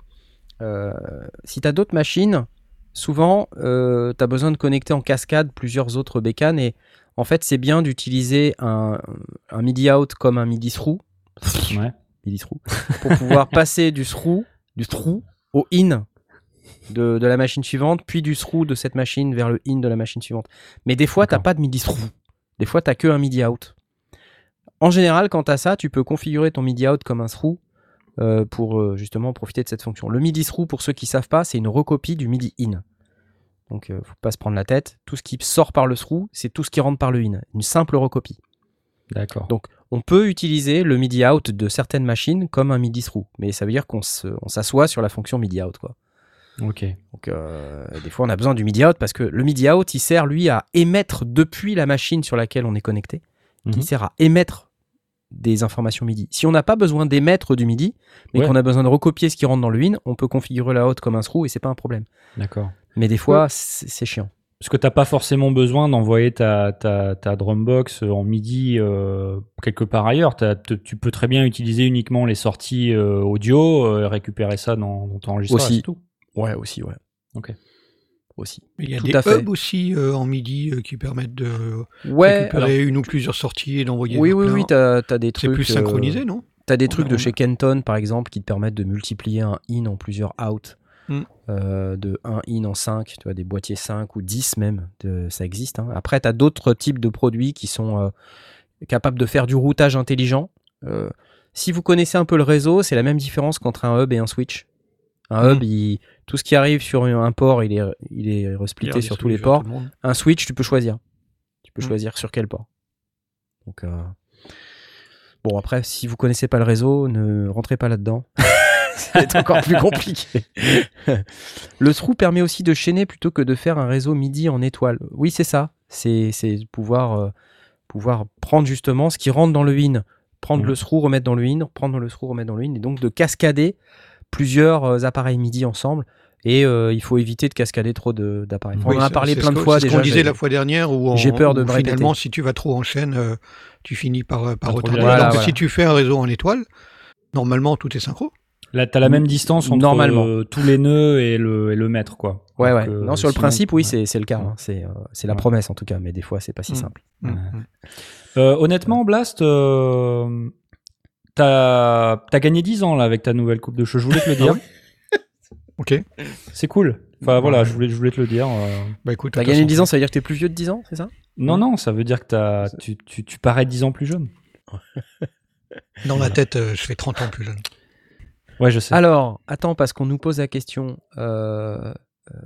euh, si tu as d'autres machines, souvent, tu as besoin de connecter en cascade plusieurs autres bécanes et en fait, c'est bien d'utiliser un, un MIDI out comme un MIDI through, Ouais. MIDI through pour pouvoir passer du through, du through au in de, de la machine suivante, puis du through de cette machine vers le in de la machine suivante. Mais des fois, t'as pas de MIDI through. Des fois, t'as que un MIDI out. En général, quand t'as ça, tu peux configurer ton MIDI out comme un through euh, pour euh, justement profiter de cette fonction. Le MIDI through, pour ceux qui savent pas, c'est une recopie du MIDI in. Donc, euh, faut pas se prendre la tête. Tout ce qui sort par le through, c'est tout ce qui rentre par le in. Une simple recopie. D'accord. Donc, on peut utiliser le MIDI out de certaines machines comme un MIDI through, mais ça veut dire qu'on s'assoit sur la fonction MIDI out, quoi. Ok. Donc, euh, des fois, on a besoin du MIDI out parce que le MIDI out, il sert lui à émettre depuis la machine sur laquelle on est connecté. Mhm. Il sert à émettre des informations MIDI. Si on n'a pas besoin d'émettre du MIDI, mais Ouais. qu'on a besoin de recopier ce qui rentre dans le in, on peut configurer la out comme un through et c'est pas un problème. D'accord. Mais des fois, c'est c'est chiant. Parce que t'as pas forcément besoin d'envoyer ta, ta, ta Drumbox en MIDI euh, quelque part ailleurs. Tu peux très bien utiliser uniquement les sorties euh, audio euh, et récupérer ça dans, dans ton enregistreur. Aussi. c'est tout. Ouais, aussi, ouais. Ok. Aussi. Il y a Tout des hubs aussi euh, en MIDI euh, qui permettent de Ouais, récupérer une ou plusieurs sorties et d'envoyer. oui, oui, plein. oui, t'as as des C'est trucs. plus euh, synchronisé, non T'as des On trucs de chez Kenton, par exemple, qui te permettent de multiplier un in en plusieurs out. Mm. Euh, de 1 in en 5, tu vois, des boîtiers 5 ou 10 même, de- ça existe. hein. Après, tu as d'autres types de produits qui sont euh, capables de faire du routage intelligent. Euh, si vous connaissez un peu le réseau, c'est la même différence qu'entre un hub et un switch. Un Mm. hub, il- tout ce qui arrive sur un port, il est, il est resplité Il sur tous les ports. le. Un switch, tu peux choisir. Tu peux Mm. choisir sur quel port. Donc, euh, bon, après, si vous connaissez pas le réseau, ne rentrez pas là-dedans. C'est encore plus compliqué. le trou permet aussi de chaîner plutôt que de faire un réseau MIDI en étoile. Oui, c'est ça. C'est pouvoir, euh, pouvoir prendre justement ce qui rentre dans le in, prendre Mhm. le trou, remettre dans le in, prendre le trou, remettre dans le in, et donc de cascader plusieurs euh, appareils MIDI ensemble. Et euh, il faut éviter de cascader trop de- d'appareils. Oui, on en a parlé plein de fois c'est ce déjà. qu'on disait j'ai- la fois dernière où, en- j'ai peur de où me répéter. finalement, si tu vas trop en chaîne, euh, tu finis par, par retarder. Voilà, Alors que voilà. si tu fais un réseau en étoile, normalement tout est synchro. Là, t'as la même distance entre Normalement. euh, tous les nœuds et le, et le mètre, quoi. Ouais, Donc, ouais. euh, non, sur le sinon- principe, oui, ouais. c'est c'est le cas. Hein. C'est euh, c'est la Ouais. promesse en tout cas, mais des fois, c'est pas si Mm. simple. Mm, mm. Euh, honnêtement, Blast, euh, t'as as gagné 10 ans là avec ta nouvelle coupe de cheveux. Je voulais te le dire. Ok. C'est cool. Enfin voilà, je voulais, je voulais te le dire. euh. Bah écoute, T'as gagné façon, 10 ans, ça veut dire que t'es plus vieux de 10 ans, c'est ça? Non, non, ça veut dire que t'as, tu, tu, tu parais 10 ans plus jeune. Dans ma tête, euh, je fais 30 ans plus jeune. Ouais, je sais. Alors, attends, parce qu'on nous pose la question. euh, euh,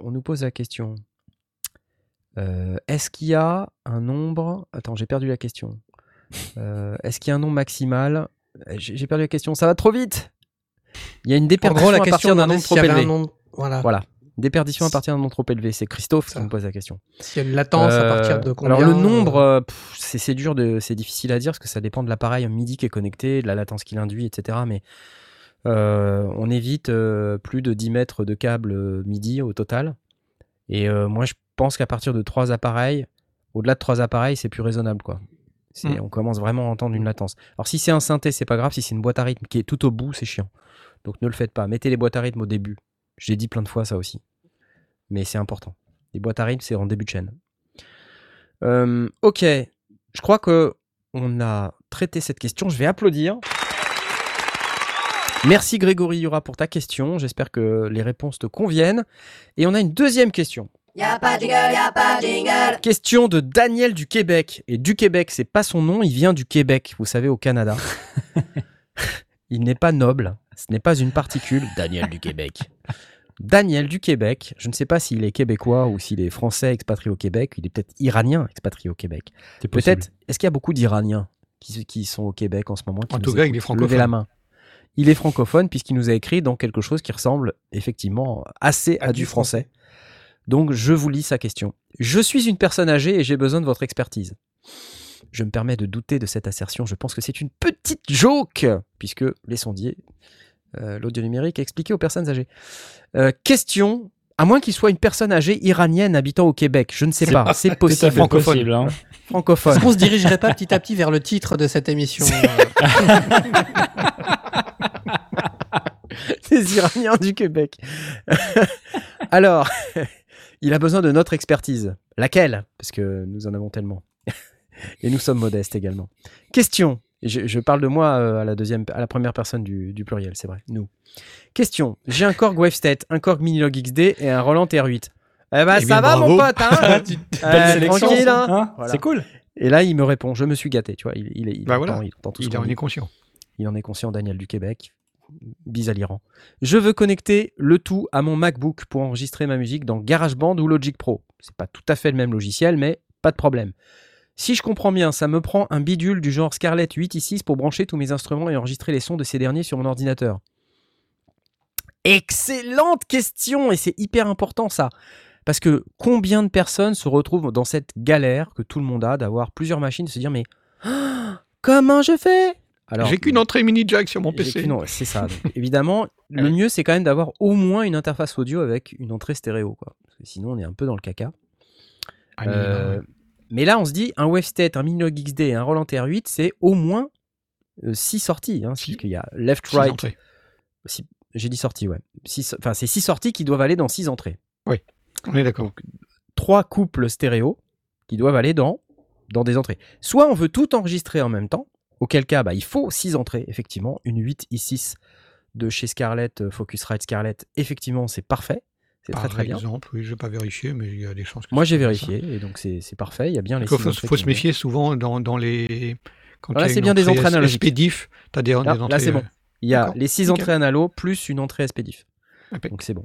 on nous pose la question. Euh, Est-ce qu'il y a un nombre. Attends, j'ai perdu la question. Euh, Est-ce qu'il y a un nombre maximal? Euh, J'ai perdu la question. Ça va trop vite Il y a une En déperdition gros, la à partir d'un nombre trop élevé. nombre. Voilà. Voilà. Déperdition à partir d'un nombre trop élevé. C'est Christophe qui me pose la question. S'il y a une latence à partir de Euh, combien Alors le nombre, euh, euh, c'est dur, de, c'est difficile à dire parce que ça dépend de l'appareil MIDI qui est connecté, de la latence qu'il induit, etc. Mais euh, on évite euh, plus de 10 mètres de câble euh, MIDI au total. Et euh, moi, je pense qu'à partir de trois appareils, au-delà de trois appareils, c'est plus raisonnable, quoi. Mm. On commence vraiment à entendre une latence. Alors si c'est un synthé, c'est pas grave. Si c'est une boîte à rythme qui est tout au bout, c'est chiant. Donc ne le faites pas. Mettez les boîtes à rythme au début. Je l'ai dit plein de fois ça aussi. Mais c'est important. Les boîtes à rythme, c'est en début de chaîne. Euh, ok, je crois que on a traité cette question. Je vais applaudir. Merci Grégory Yura pour ta question. J'espère que les réponses te conviennent. Et on a une deuxième question. Y'a pas de jingle, y'a pas de jingle. Question de Daniel du Québec. Et du Québec, c'est pas son nom, il vient du Québec, vous savez, au Canada. il n'est pas noble, ce n'est pas une particule. Daniel du Québec. Daniel du Québec, je ne sais pas s'il est québécois ou s'il est français expatrié au Québec, il est peut-être iranien expatrié au Québec. C'est. Peut-être, est-ce qu'il y a beaucoup d'Iraniens qui, qui sont au Québec en ce moment qui En tout cas, il est francophone. Levez la main. Il est francophone puisqu'il nous a écrit dans quelque chose qui ressemble effectivement assez à, À du du français. Donc je vous lis sa question. Je suis une personne âgée et j'ai besoin de votre expertise. Je me permets de douter de cette assertion. Je pense que c'est une petite joke, puisque les sondiers, euh, l'audio numérique, expliqué aux personnes âgées. Euh, question, à moins qu'il soit une personne âgée iranienne habitant au Québec, je ne sais pas, c'est Tout à possible. fait possible. hein. Francophone. Est-ce qu'on se dirigerait pas petit à petit vers le titre de cette émission euh, des Iraniens du Québec. Alors, il a besoin de notre expertise. Laquelle? Parce que nous en avons tellement. Et nous sommes modestes également. Question. Je, je parle de moi euh, à la deuxième, à la première personne du, du pluriel, c'est vrai. Nous. Question. J'ai un Korg Wavestate, un Korg Minilog XD et un Roland R8. Eh ben, Eh ça bien, va, mon pote, hein Euh, sélection, tranquille, hein hein Voilà. C'est cool. Et là, il me répond. Je me suis gâté, tu vois. Il, il, il, Bah entend, voilà. il entend tout Il en est conscient. Il en est conscient, Daniel du Québec. Bis à l'Iran. Je veux connecter le tout à mon MacBook pour enregistrer ma musique dans GarageBand ou Logic Pro. C'est pas tout à fait le même logiciel, mais pas de problème. Si je comprends bien, ça me prend un bidule du genre Scarlett 8 i6 pour brancher tous mes instruments et enregistrer les sons de ces derniers sur mon ordinateur. Excellente question et c'est hyper important ça. Parce que combien de personnes se retrouvent dans cette galère que tout le monde a d'avoir plusieurs machines, de se dire mais comment je fais? Alors, J'ai qu'une entrée mini jack sur mon PC. qu'une- C'est ça. Donc, évidemment, le mieux, c'est quand même d'avoir au moins une interface audio avec une entrée stéréo. Quoi. Parce que sinon, on est un peu dans le caca. Ah, Euh, non, mais là, on se dit, un Wavestate, un Minilog XD et un Roland R8, c'est au moins 6 sorties. Hein, Six. qu'il y a left, six right. six- J'ai dit sorties, ouais. Six- Enfin, c'est 6 sorties qui doivent aller dans 6 entrées. On est d'accord. Trois couples stéréo qui doivent aller dans, dans des entrées. Soit on veut tout enregistrer en même temps, auquel cas bah, il faut 6 entrées, effectivement. Une 8 i6 de chez Scarlett, euh, Focusrite Scarlett, effectivement, c'est parfait. C'est Par très bien. exemple, oui, je vais pas vérifier, mais il y a des chances que Moi j'ai vérifié et donc c'est c'est parfait. Il y a bien les. Il faut, se méfier souvent dans, dans les. Quand a c'est bien des entrées analogiques. SPDIF, tu as des, des Là, entrées. là, c'est bon. Il y a D'accord. les 6 Nickel. entrées analo plus une entrée SPDIF. impec. Donc c'est bon.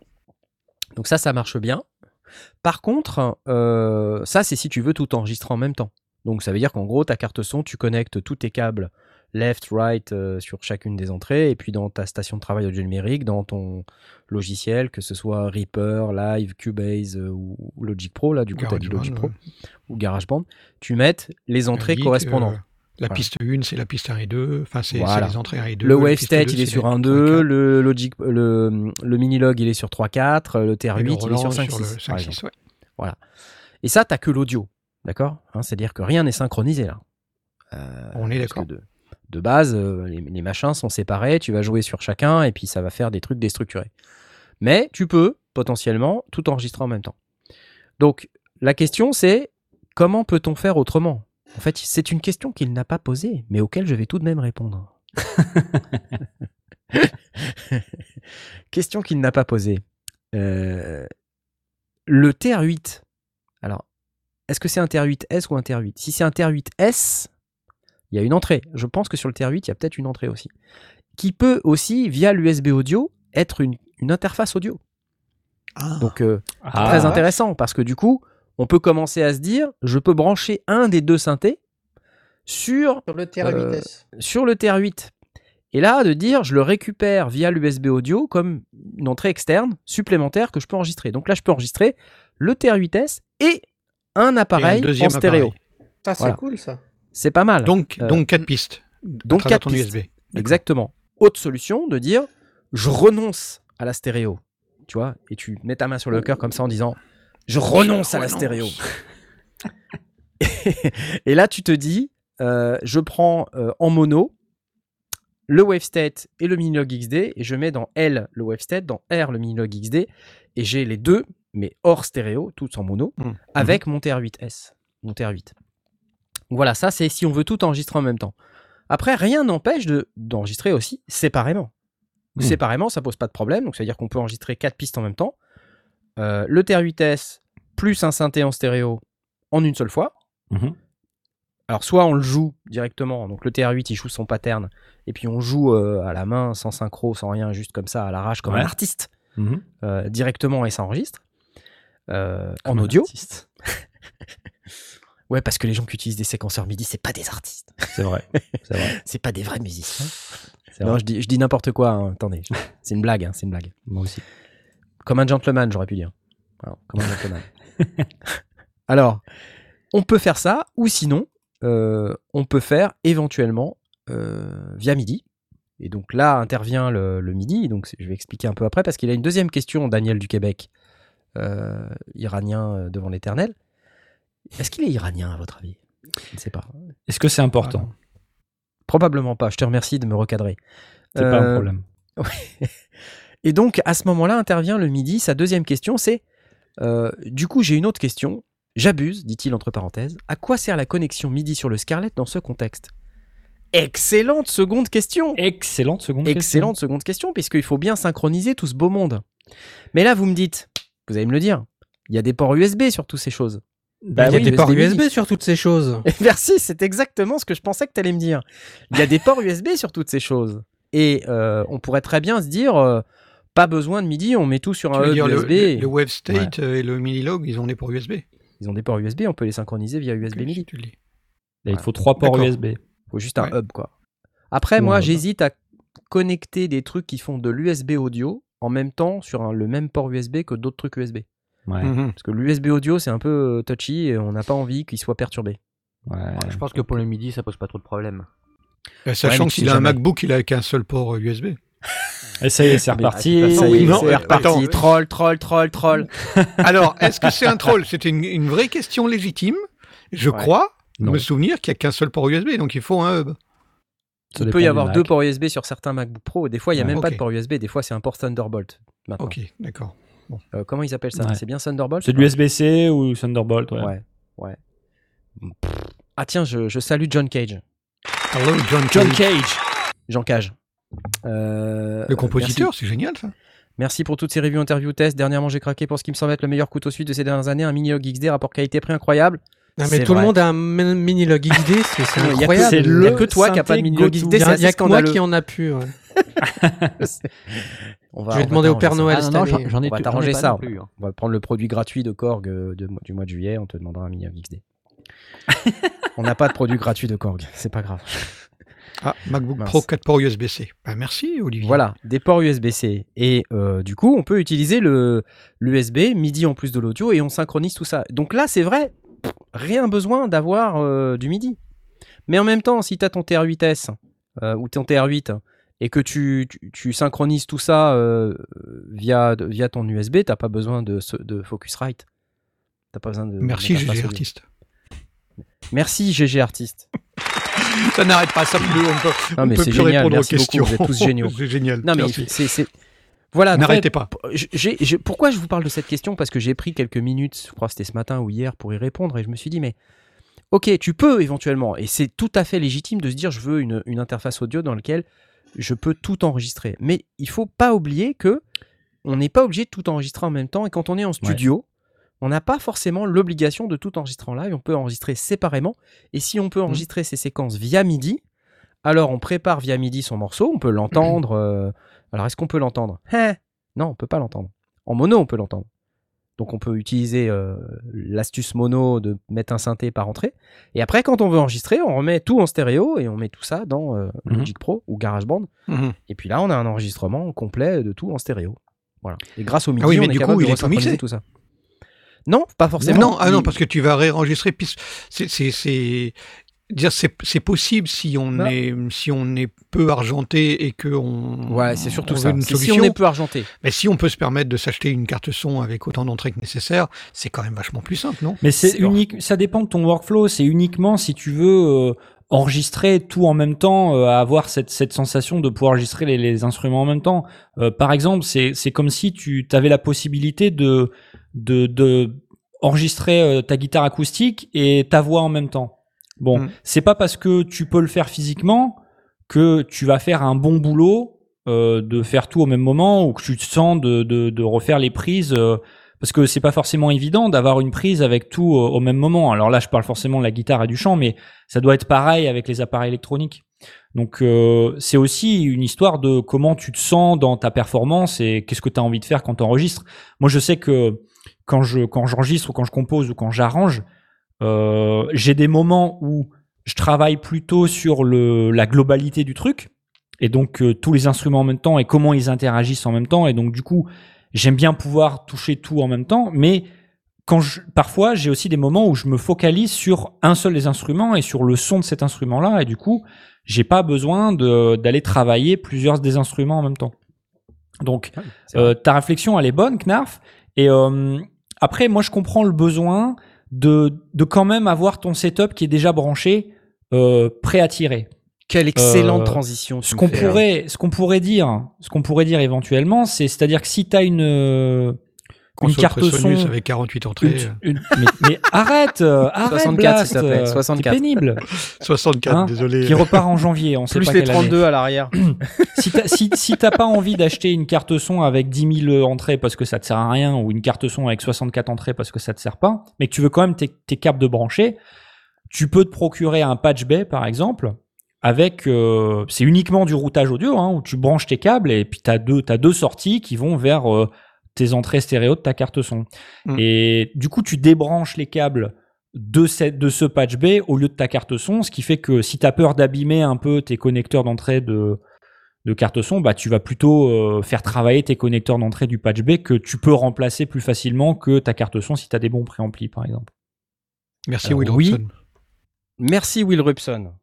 Donc ça, ça marche bien. Par contre, euh, ça c'est si tu veux tout enregistrer en même temps. Donc ça veut dire qu'en gros, ta carte son, tu connectes tous tes câbles left, right euh, sur chacune des entrées, et puis dans ta station de travail audio numérique, dans ton logiciel, que ce soit Reaper, Live, Cubase euh, ou Logic Pro, là du coup tu as dit Logic Pro, ouais. ou GarageBand, tu mettes les entrées Git, correspondantes. euh, la Voilà. piste 1, c'est la piste 1 et 2. Enfin, c'est Voilà. les entrées 1 et 2. Le Wavestate, 2, il est c'est sur les 1, entrées 2, 4. le, Logic, le, le Minilog, il est sur 3, 4, le Et le TR8, il est sur 5, 6. le par 5, exemple. 6, ouais. Et ça, t'as que l'audio, d'accord? Hein, C'est-à-dire que rien n'est synchronisé là. Euh, On est d'accord. De, de base, euh, les, les machins sont séparés, tu vas jouer sur chacun et puis ça va faire des trucs déstructurés. Mais tu peux potentiellement tout enregistrer en même temps. Donc la question c'est comment peut-on faire autrement? En fait, c'est une question qu'il n'a pas posée, mais auquel je vais tout de même répondre. question qu'il n'a pas posée. Euh, le TR8. Est-ce que c'est un TR8S ou un TR8 Si c'est un TR8S, il y a une entrée. Je pense que sur le TR8, il y a peut-être une entrée aussi. Qui peut aussi, via l'USB audio, être une, une interface audio. Ah, Donc, euh, Ah, très intéressant parce que du coup, on peut commencer à se dire je peux brancher un des deux synthés sur, Sur le TR8S. sur le TR8. Et là, de dire je le récupère via l'USB audio comme une entrée externe supplémentaire que je peux enregistrer. Donc là, je peux enregistrer le TR8S et un et un appareil en deuxième stéréo. appareil. Ça, c'est Voilà. cool, ça. C'est pas mal. Donc, Euh, donc 4 pistes. donc quatre ton pistes. USB. Exactement. Autre solution de dire je renonce à la stéréo. Tu vois, et tu mets ta main sur le cœur comme ça en disant je renonce à la stéréo. et là, tu te dis euh, je prends euh, en mono le Wavestate et le Minilog XD et je mets dans L le Wavestate, dans R le Minilog XD et j'ai les deux, mais hors stéréo, tous en mono, Mmh. avec mon TR8S, mon TR8. Donc voilà, ça c'est si on veut tout enregistrer en même temps. Après, rien n'empêche de- d'enregistrer aussi séparément. Mmh. Séparément, ça pose pas de problème. Donc, c'est-à-dire qu'on peut enregistrer quatre pistes en même temps. Euh, le TR8S plus un synthé en stéréo en une seule fois. Mhm. Alors, soit on le joue directement. Donc, le TR8, il joue son pattern. Et puis, on joue euh, à la main, sans synchro, sans rien, juste comme ça, à l'arrache, comme Ouais. un artiste, Mhm. euh, directement et ça enregistre. Euh, en audio. Ouais, parce que les gens qui utilisent des séquenceurs MIDI, c'est pas des artistes. C'est vrai. C'est vrai. C'est pas des vrais musiciens. C'est Non, vrai. je dis, je dis n'importe quoi. hein. Attendez, c'est une blague. hein, c'est une blague. Moi aussi. Comme un gentleman, j'aurais pu dire. Alors, comme un gentleman. Alors, on peut faire ça, ou sinon, on peut faire éventuellement euh, via MIDI. Et donc là intervient le, le MIDI, donc je vais expliquer un peu après, parce qu'il a une deuxième question, Daniel du Québec, euh, iranien euh, devant l'éternel. Est-ce qu'il est iranien à votre avis? Je ne sais pas. Est-ce que c'est important? Probablement pas, je te remercie de me recadrer. C'est pas un Euh, problème. Et donc, à ce moment-là, intervient le midi. Sa deuxième question, c'est euh, Du coup, j'ai une autre question. J'abuse, dit-il entre parenthèses. À quoi sert la connexion MIDI sur le Scarlett dans ce contexte? Excellente seconde question Excellente seconde Excellente seconde question, puisqu'il faut bien synchroniser tout ce beau monde. Mais là, vous me dites, vous allez me le dire, il y a des ports USB sur toutes ces choses. Bah Il y a oui, des ports. USB sur toutes ces choses. Et Merci, c'est exactement ce que je pensais que tu allais me dire. Il y a des ports USB sur toutes ces choses. Et euh, on pourrait très bien se dire, euh, pas besoin de MIDI, on met tout sur Tu un hub dire USB. le, le web state euh, et le minilog, ils ont des ports USB. Ils ont des ports USB, on peut les synchroniser via USB MIDI. Là, il faut trois ports. USB. Il faut juste un Ouais. hub, quoi. Après, Ou moi, j'hésite à connecter des trucs qui font de l'USB audio en même temps sur un- le même port USB que d'autres trucs USB. Ouais. Mhm. Parce que l'USB audio, c'est un peu euh, touchy et on n'a pas envie qu'il soit perturbé. ouais. Je pense que pour le midi, ça pose pas trop de problème. Euh, Sachant mais que s'il tu a un. MacBook, il a qu'un seul port USB. Et ça y est, c'est reparti. Ah, c'est pas Ça y est, non, c'est euh, reparti. attends. Troll, troll, troll, troll. Alors, est-ce que c'est un troll? C'était une, une vraie question légitime. Je Ouais. crois Non. me souvenir qu'il n'y a qu'un seul port USB, donc il faut un hub. Ça Il peut y avoir Mac. deux ports USB sur certains MacBook Pro. Des fois, il n'y a même pas de port USB. Des fois, c'est un port Thunderbolt. Maintenant. Ok, d'accord. Euh, comment ils appellent ça? Ouais. C'est bien Thunderbolt C'est de l'USB-C ou Thunderbolt, ouais. Ouais. ouais. Ah tiens, je, je salue John Cage. Hello, John, John Cage. Cage. Jean Cage. Euh, Le compositeur, c'est génial ça. Merci pour toutes ces reviews, interviews, tests. Dernièrement, j'ai craqué pour ce qui me semble être le meilleur couteau suite de ces dernières années, un mini log XD, rapport qualité-prix incroyable. Non, mais tout vrai. le monde a un min- mini log XD, c'est c'est Il y a que- incroyable. c'est Il y a que toi qui a pas de mini log. XD, Il y c'est il y a que moi qui en a plus. ouais. On va- Je vais on va demander au Père. Noël. Ah non, non, j'en ai, On va t'arranger ça. plus, hein. On va prendre le produit gratuit de Korg euh, de- du mois de juillet, on te demandera un mini log XD. on n'a pas de produit gratuit de Korg, c'est pas grave. Ah, MacBook Mince. Pro 4 ports USB-C. Bah, merci Olivier. Voilà, des ports USB-C. Et euh, du coup, on peut utiliser le l'USB, MIDI en plus de l'audio, et on synchronise tout ça. Donc là, c'est vrai, pff, rien besoin d'avoir euh, du MIDI. Mais en même temps, si tu as ton TR8S euh, ou ton TR8 et que tu, tu, tu synchronises tout ça via, via ton USB, t'as pas besoin de, de Focusrite. T'as pas besoin de. Merci GG. Artiste. Merci GG Artiste. Ça n'arrête pas, ça peut, on peut, Non, on mais peut c'est plus génial, répondre aux merci beaucoup, questions. vous êtes tous géniaux. c'est génial. Non mais Merci. c'est c'est voilà. N'arrêtez pas. j'ai- j'ai- pourquoi je vous parle de cette question? Parce que j'ai pris quelques minutes, je crois que c'était ce matin ou hier, pour y répondre et je me suis dit, mais ok, tu peux éventuellement, et c'est tout à fait légitime de se dire, je veux une, une interface audio dans laquelle je peux tout enregistrer. Mais il faut pas oublier que on n'est pas obligé de tout enregistrer en même temps, et quand on est en studio, on n'a pas forcément l'obligation de tout enregistrer en live, on peut enregistrer séparément, et si on peut enregistrer ces séquences via MIDI, alors on prépare via MIDI son morceau, on peut l'entendre. euh, Alors est-ce qu'on peut l'entendre? Hein? Non, on peut pas l'entendre. En mono, on peut l'entendre. Donc on peut utiliser euh, l'astuce mono de mettre un synthé par entrée. Et après, quand on veut enregistrer, on remet tout en stéréo et on met tout ça dans euh, Mhm. Logic Pro ou GarageBand. Mhm. Et puis là, on a un enregistrement complet de tout en stéréo. Voilà. Et grâce au MIDI, Ah oui, mais on est du capable coup, de il est tout mixé. tout ça. Non, pas forcément. Non, ah non, parce que tu vas réenregistrer. puis C'est, c'est, c'est, dire, c'est, c'est possible si on Non. est, si on est peu argenté et que on. Ouais, c'est surtout on ça. Une C'est si solution. on est peu argenté. Mais si on peut se permettre de s'acheter une carte son avec autant d'entrées que nécessaire, c'est quand même vachement plus simple, non? Mais c'est C'est- unique, ça dépend de ton workflow. C'est uniquement si tu veux euh, enregistrer tout en même temps, euh, avoir cette, cette sensation de pouvoir enregistrer les, les instruments en même temps. Euh, par exemple, c'est comme si tu avais la possibilité de de, de enregistrer euh, ta guitare acoustique et ta voix en même temps. Bon, Mm. c'est pas parce que tu peux le faire physiquement que tu vas faire un bon boulot euh, de faire tout au même moment ou que tu te sens de, de, de refaire les prises euh, parce que c'est pas forcément évident d'avoir une prise avec tout au même moment. Alors là, je parle forcément de la guitare et du chant, mais ça doit être pareil avec les appareils électroniques. Donc euh, c'est aussi une histoire de comment tu te sens dans ta performance et qu'est-ce que tu as envie de faire quand tu enregistres. Moi, je sais que quand je quand j'enregistre ou quand je compose ou quand j'arrange, euh, j'ai des moments où je travaille plutôt sur le la globalité du truc et donc euh, tous les instruments en même temps et comment ils interagissent en même temps et donc du coup j'aime bien pouvoir toucher tout en même temps, mais quand je, parfois j'ai aussi des moments où je me focalise sur un seul des instruments et sur le son de cet instrument-là, et du coup, j'ai pas besoin de- d'aller travailler plusieurs des instruments en même temps. Donc, vrai. euh, ta réflexion, elle est bonne, Knarf. Et euh, après, moi, je comprends le besoin de, de quand même avoir ton setup qui est déjà branché, euh, prêt à tirer. Quelle excellente euh, transition. tu Ce qu'on hein. pourrait, ce qu'on pourrait dire, ce qu'on pourrait dire éventuellement, c'est, c'est-à-dire que si t'as une une Console carte son, avec 48 entrées, une- une- mais, mais arrête, euh, arrête, 64, Blast, s'il te plaît, euh, 64. C'est pénible. euh, 64, Hein, désolé. Qui repart en janvier, on sait Plus pas les quelle année. 32 à l'arrière. si t'as si, si t'as pas envie d'acheter une carte son avec 10 000 entrées parce que ça te sert à rien ou une carte son avec 64 entrées parce que ça te sert pas, mais que tu veux quand même tes, tes câbles de brancher, tu peux te procurer un patch bay par exemple avec euh, c'est uniquement du routage audio hein, où tu branches tes câbles et puis t'as deux t'as deux sorties qui vont vers euh, tes entrées stéréo de ta carte son Mm. et du coup tu débranches les câbles de, cette, de ce patch bay au lieu de ta carte son, ce qui fait que si tu as peur d'abîmer un peu tes connecteurs d'entrée de, de carte son, bah, tu vas plutôt euh, faire travailler tes connecteurs d'entrée du patch bay que tu peux remplacer plus facilement que ta carte son si tu as des bons préamplis par exemple. Merci Alors, Will oui. Merci Will Rupson.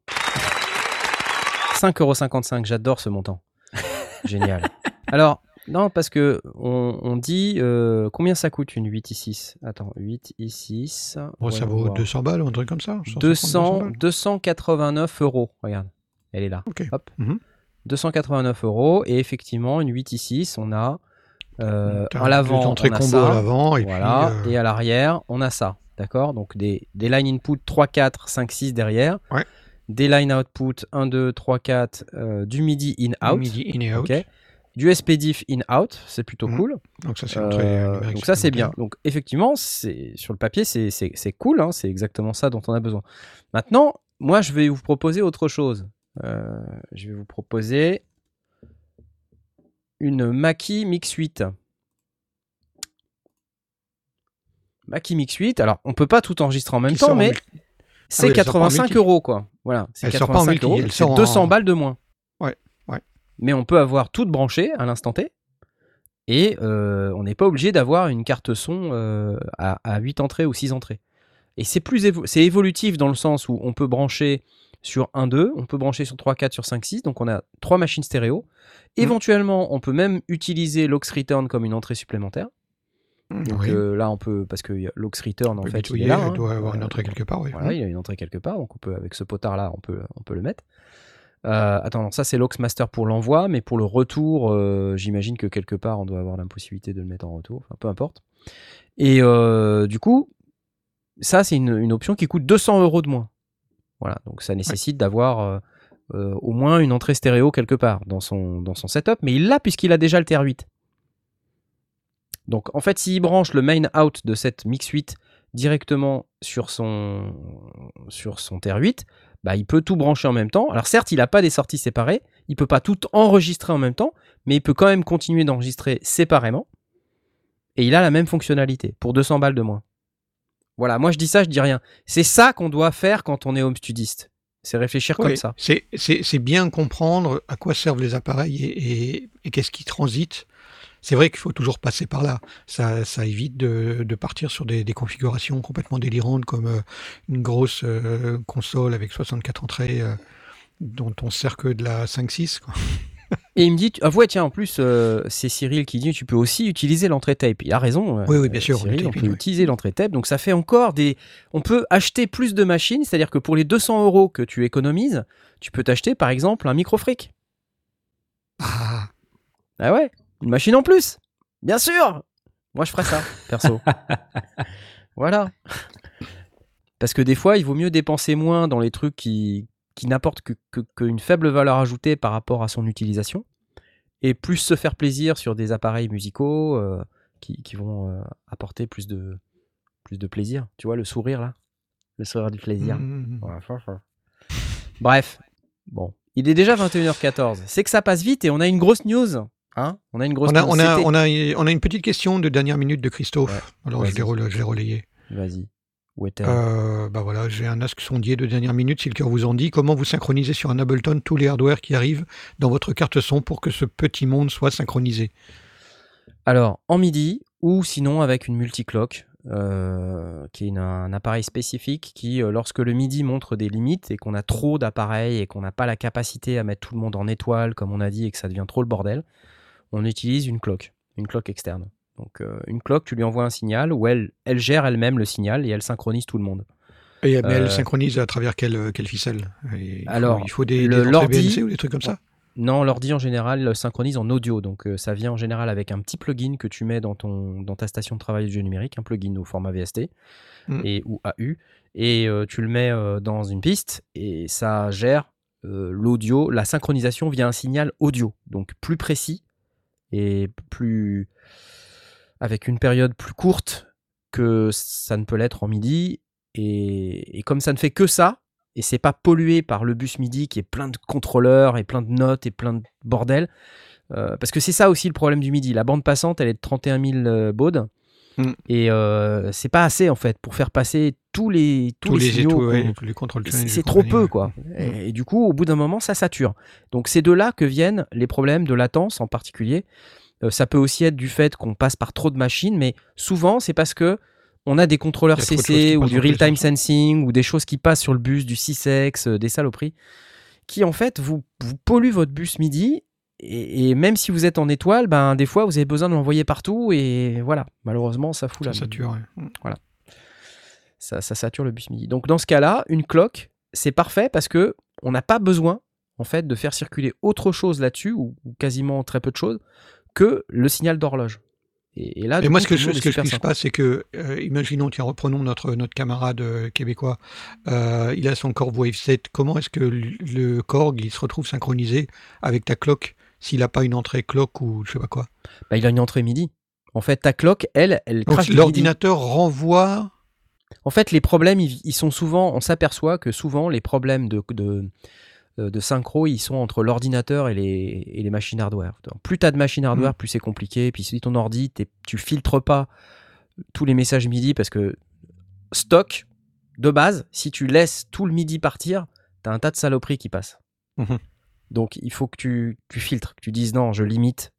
5,55€, j'adore ce montant. Génial. Alors, non, parce que on, on dit euh, combien ça coûte une 8 i6 Attends, 8 i6. Bon, ça vaut voir. 200 balles ou un truc comme ça? 150, 200, balles 289 euros. Regarde, elle est là. Ok. Hop. Mhm. 289 euros. Et effectivement, une 8 i6, on a euh, à l'avant, on a combo ça. à l'avant et voilà. puis euh, Et à l'arrière, on a ça. D'accord? Donc des, des line input 3, 4, 5, 6 derrière. Ouais. Des line output 1, 2, 3, 4. euh, du MIDI in out. midi in et out. Du SPDIF in out. C'est plutôt Mhm. cool. Donc ça c'est Euh, numérique donc ça c'est bien. Donc effectivement, c'est sur le papier c'est cool. hein, c'est exactement ça dont on a besoin. Maintenant, moi je vais vous proposer autre chose. Euh, je vais vous proposer une Mackie Mix 8. Mackie Mix 8. Alors on peut pas tout enregistrer en même Qui temps, en multi- c'est oui, elle sort pas en 85 multi. euros quoi. Voilà, c'est Elle sort pas en 85 multi, euros. C'est sort en- 200 balles de moins. Ouais, ouais. Mais on peut avoir tout branché à l'instant T. Et euh, on n'est pas obligé d'avoir une carte son euh, à, à 8 entrées ou 6 entrées. Et c'est plus évo- évolutif dans le sens où on peut brancher sur 1, 2, on peut brancher sur 3, 4, sur 5, 6. Donc on a trois machines stéréo. Mhm. Éventuellement, on peut même utiliser l'aux return comme une entrée supplémentaire. Donc Oui. euh, là, on peut, parce que l'aux return, en fait, il est là. elle hein. doit avoir une Euh, entrée quelque part, oui. voilà, il y a une entrée quelque part, donc on peut, avec ce potard-là, on peut, on peut le mettre. Euh, attends, non, ça c'est l'aux master pour l'envoi, mais pour le retour, euh, j'imagine que quelque part on doit avoir la possibilité de le mettre en retour, enfin peu importe. Et euh, du coup, ça c'est une, une option qui coûte 200 euros de moins. Voilà, donc ça nécessite d'avoir euh, euh, au moins une entrée stéréo quelque part dans son, dans son setup, mais il l'a puisqu'il a déjà le TR8. Donc en fait, s'il branche le main out de cette Mix 8 directement sur son, sur son TR8, bah, il peut tout brancher en même temps. Alors certes, il n'a pas des sorties séparées, il peut pas tout enregistrer en même temps, mais il peut quand même continuer d'enregistrer séparément. Et il a la même fonctionnalité pour 200 balles de moins. Voilà, moi je dis ça, je dis rien. C'est ça qu'on doit faire quand on est home studiste. C'est réfléchir Oui, comme ça. C'est, bien comprendre à quoi servent les appareils et, et- et qu'est-ce qui transite. C'est vrai qu'il faut toujours passer par là. Ça, ça évite de, de partir sur des, des configurations complètement délirantes comme euh, une grosse euh, console avec 64 entrées euh, dont on sert que de la 5-6. quoi. Et il me dit, ah ouais, tiens, en plus, euh, c'est Cyril qui dit, tu peux aussi utiliser l'entrée tape. Il a raison. Oui, oui, bien sûr, Cyril, on peut oui. utiliser l'entrée tape. Donc ça fait encore des. On peut acheter plus de machines, c'est-à-dire que pour les 200 euros que tu économises, tu peux t'acheter par exemple un micro fric. Ah, Ah ouais, une machine en plus. Bien sûr. Moi, je ferais ça, perso. voilà. Parce que des fois, il vaut mieux dépenser moins dans les trucs qui, qui n'apportent que, que- qu'une faible valeur ajoutée par rapport à son utilisation, et plus se faire plaisir sur des appareils musicaux euh, qui, qui vont euh, apporter plus de, plus de plaisir. Tu vois, le sourire là Le sourire du plaisir. mm, Voilà, ça, ça. Bref, bon, il est déjà 21h14. C'est que ça passe vite et on a une grosse news. Hein on a une grosse on, a, news. on, a, C'était- on, a, on a une petite question de dernière minute de Christophe. Ouais. Alors je l'ai, rela- relayé. Vas-y. Où est-elle Euh, bah voilà, j'ai un Ask sondier de dernière minute, si le cœur vous en dit. Comment vous synchronisez sur un Ableton tous les hardware qui arrivent dans votre carte son pour que ce petit monde soit synchronisé? Alors, en MIDI ou sinon avec une multiclock, euh, qui est une- un appareil spécifique qui, euh, lorsque le MIDI montre des limites et qu'on a trop d'appareils et qu'on n'a pas la capacité à mettre tout le monde en étoile, comme on a dit, et que ça devient trop le bordel, on utilise une clock, une clock externe. Donc, euh, une clock, tu lui envoies un signal où elle, elle gère elle-même le signal et elle synchronise tout le monde. Et, mais Euh, elle synchronise à travers quelle, quelle ficelle? Et il faut- Alors, il faut des, le- des BNC ou des trucs comme ça? Non, l'ordi en général synchronise en audio, donc euh, ça vient en général avec un petit plugin que tu mets dans, ton, dans ta station de travail audio numérique, un plugin au format VST Mm. et, ou AU, et euh, tu le mets euh, dans une piste et ça gère euh, l'audio, la synchronisation via un signal audio, donc plus précis et plus avec une période plus courte que ça ne peut l'être en MIDI. Et, et comme ça ne fait que ça, et c'est pas pollué par le bus MIDI qui est plein de contrôleurs et plein de notes et plein de bordel. euh, parce que c'est ça aussi le problème du MIDI. La bande passante, elle est de 31 000 euh, baudes. Mm. Et euh, c'est pas assez en fait pour faire passer tous les, tous Tous les, signaux étoiles, ouais, qu'on- tous les contrôles c'est- trop peu, ouais. quoi. Et, et du coup, au bout d'un moment, ça sature. Donc, c'est de là que viennent les problèmes de latence en particulier. Euh, ça peut aussi être du fait qu'on passe par trop de machines, mais souvent, c'est parce que on a des contrôleurs a CC ou du real-time sens. sensing ou des choses qui passent sur le bus du 6X, euh, des saloperies, qui en fait vous, vous polluent votre bus MIDI. Et, et même si vous êtes en étoile, ben, des fois, vous avez besoin de l'envoyer partout. Et voilà, malheureusement, ça fout Ça la sature, ouais. Ça, ça sature le bus MIDI. Donc dans ce cas-là, une cloque, c'est parfait parce que on n'a pas besoin en fait de faire circuler autre chose là-dessus ou, ou quasiment très peu de choses que le signal d'horloge. Et, et là, Et moi, coup, ce que je, ce que je sympa. pas, c'est que, euh, imaginons, tiens, reprenons notre, notre camarade euh, québécois, euh, il a son Korg Wave 7. Comment est-ce que le, le Korg, il se retrouve synchronisé avec ta cloque s'il n'a pas une entrée cloque ou je sais pas quoi? Bah, il a une entrée MIDI. En fait, ta cloque, elle, elle l'ordinateur renvoie. En fait, les problèmes, ils, ils sont souvent, on s'aperçoit que souvent les problèmes de, de, euh, de synchro, ils sont entre l'ordinateur et les, et les machines hardware. Donc, Plus tu as de machines hardware, plus c'est compliqué. Puis si ton ordi, tu filtres pas tous les messages MIDI parce que stock, de base, si tu laisses tout le MIDI partir, tu as un tas de saloperies qui passent. Mhm. Donc il faut que tu, tu filtres, que tu dises non, je limite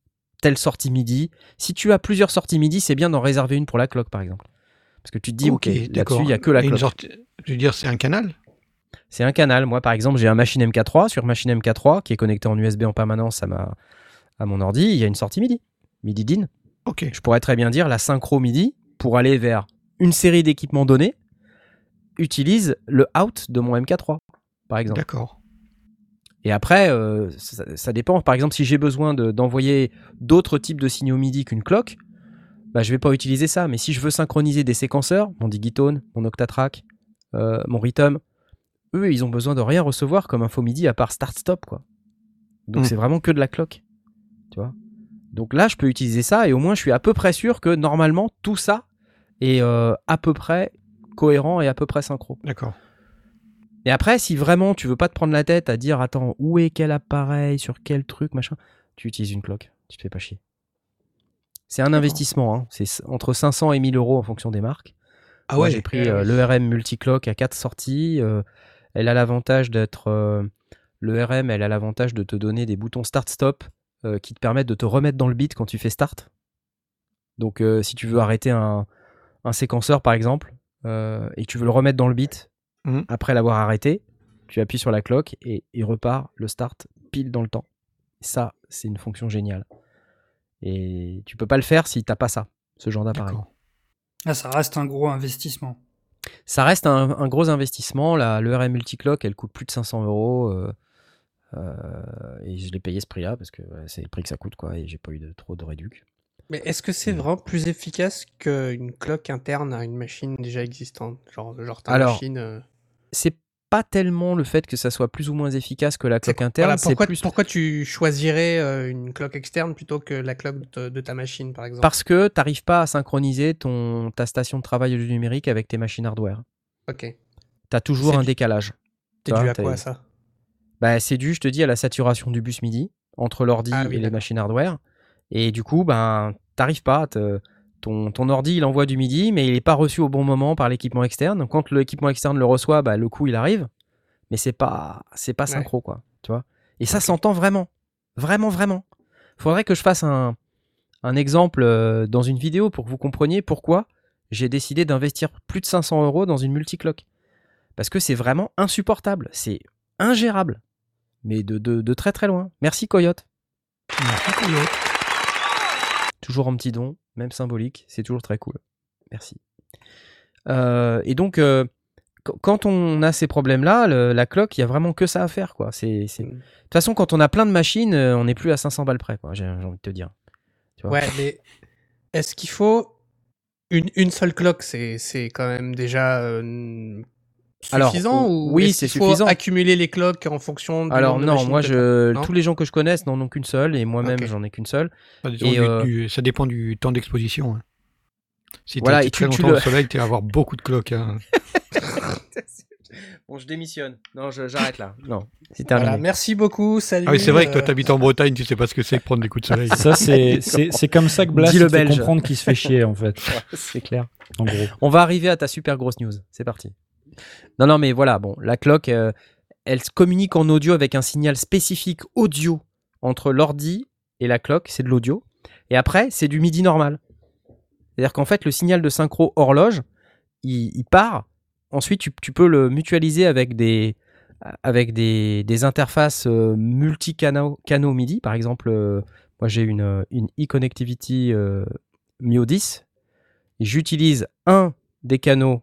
telle sortie MIDI. Si tu as plusieurs sorties MIDI, c'est bien d'en réserver une pour la cloque, par exemple. Parce que tu te dis, ok, là-dessus, il n'y a que la cloque. sorte- je veux dire, c'est un canal? C'est un canal. Moi, par exemple, j'ai un machine MK3. Sur machine MK3, qui est connecté en USB en permanence à, ma, à mon ordi, il y a une sortie MIDI. MIDI DIN. Je pourrais très bien dire la synchro MIDI pour aller vers une série d'équipements donnés utilise le out de mon MK3, par exemple. D'accord. Et après, euh, ça, ça dépend. Par exemple, si j'ai besoin de- d'envoyer d'autres types de signaux MIDI qu'une cloque, bah, je vais pas utiliser ça. Mais si je veux synchroniser des séquenceurs, mon Digitone, mon Octatrack, euh, mon Rhythm, eux, ils ont besoin de rien recevoir comme info MIDI à part start-stop, quoi. Donc Mm. c'est vraiment que de la cloque, tu vois. Donc là, je peux utiliser ça et au moins, je suis à peu près sûr que normalement, tout ça est euh, à peu près cohérent et à peu près synchro. D'accord. Et après, si vraiment tu veux pas te prendre la tête à dire attends, où est quel appareil, sur quel truc, machin, tu utilises une cloque. Tu te fais pas chier. C'est un investissement, hein. c'est entre 500 et 1000 euros en fonction des marques. Ah Moi, ouais. j'ai pris euh, l'ERM Multiclock à 4 sorties. euh, elle a l'avantage d'être. euh, L'ERM, elle a l'avantage de te donner des boutons start-stop euh, qui te permettent de te remettre dans le beat quand tu fais start. Donc, euh, si tu veux arrêter un, un séquenceur, par exemple, euh, et que tu veux le remettre dans le beat Mhm. après l'avoir arrêté, tu appuies sur la cloque et il repart le start pile dans le temps. Ça, c'est une fonction géniale. Et tu peux pas le faire si t'as pas ça, ce genre d'appareil. Ah, ça reste un gros investissement. Ça reste un, un gros investissement. La, le RM Multiclock, elle coûte plus de 500 euros. euh, euh, et je l'ai payé ce prix-là parce que ouais, c'est le prix que ça coûte, quoi. Et j'ai pas eu de, trop de réduc. Mais est-ce que c'est vraiment plus efficace qu'une cloque interne à une machine déjà existante? Genre, genre ta Alors, machine. euh, C'est pas tellement le fait que ça soit plus ou moins efficace que la c'est- cloque interne. voilà, c'est pourquoi, plus pourquoi tu choisirais euh, une cloque externe plutôt que la cloque de, de ta machine, par exemple? Parce que t'arrives pas à synchroniser ton, ta station de travail audio numérique avec tes machines hardware. Ok. T'as toujours C'est un du- décalage. T'es Tu dû à quoi ça? Bah, c'est dû, je te dis, à la saturation du bus MIDI entre l'ordi Ah oui, et les machines hardware. Et du coup, ben, t'arrives pas. à te- Ton, ton ordi, il envoie du MIDI, mais il n'est pas reçu au bon moment par l'équipement externe. Donc, quand l'équipement externe le reçoit, bah, le coup, il arrive. Mais c'est pas, c'est pas Ouais. synchro, quoi. Tu vois Et ça s'entend vraiment. Vraiment, vraiment. Faudrait que je fasse un, un exemple euh, dans une vidéo pour que vous compreniez pourquoi j'ai décidé d'investir plus de 500 euros dans une multiclock. Parce que c'est vraiment insupportable, c'est ingérable, mais de, de- de très très loin. Merci Coyote. Merci, Coyote. Toujours en petit don, même symbolique, c'est toujours très cool. Merci. Euh, et donc, euh, qu- quand on a ces problèmes-là, la cloque, il y a vraiment que ça à faire. quoi. C'est- De Mm. toute façon, quand on a plein de machines, euh, on n'est plus à 500 balles près, j'ai, envie de te dire. Tu vois? Ouais, mais est-ce qu'il faut une, une seule cloque? C'est quand même déjà euh, suffisant o- ou oui, c'est faut suffisant. accumuler les cloques en fonction du Alors de non, moi, je, Non tous les gens que je connaisse n'en ont qu'une seule, et moi-même, j'en ai qu'une seule. Ça, disons, Et, du- euh, du- ça dépend du temps d'exposition. hein. Si tu Voilà, as et été très tu- tu longtemps le- au soleil, tu vas avoir beaucoup de cloques. hein. Bon, je démissionne. Non, j'arrête là. Non, c'est terminé. Voilà, merci beaucoup. Salut. Ah oui, c'est vrai que toi, euh, tu habites en Bretagne, tu sais pas ce que c'est que prendre des coups de soleil. Ça, c'est c'est- c'est comme ça que Blast Dis le fait belge. comprendre qu'il se fait chier, en fait. c'est clair. En gros. On va arriver à ta super grosse news. C'est parti. Non, non, mais voilà, bon, la cloque, euh, elle se communique en audio avec un signal spécifique audio entre l'ordi et la cloque, c'est de l'audio. Et après, c'est du MIDI normal. C'est-à-dire qu'en fait, le signal de synchro horloge, il, part. Ensuite, tu, peux le mutualiser avec des, avec des, interfaces euh, multi-canaux canaux MIDI. Par exemple, euh, moi j'ai une, une e-connectivity Mio 10. Et J'utilise un des canaux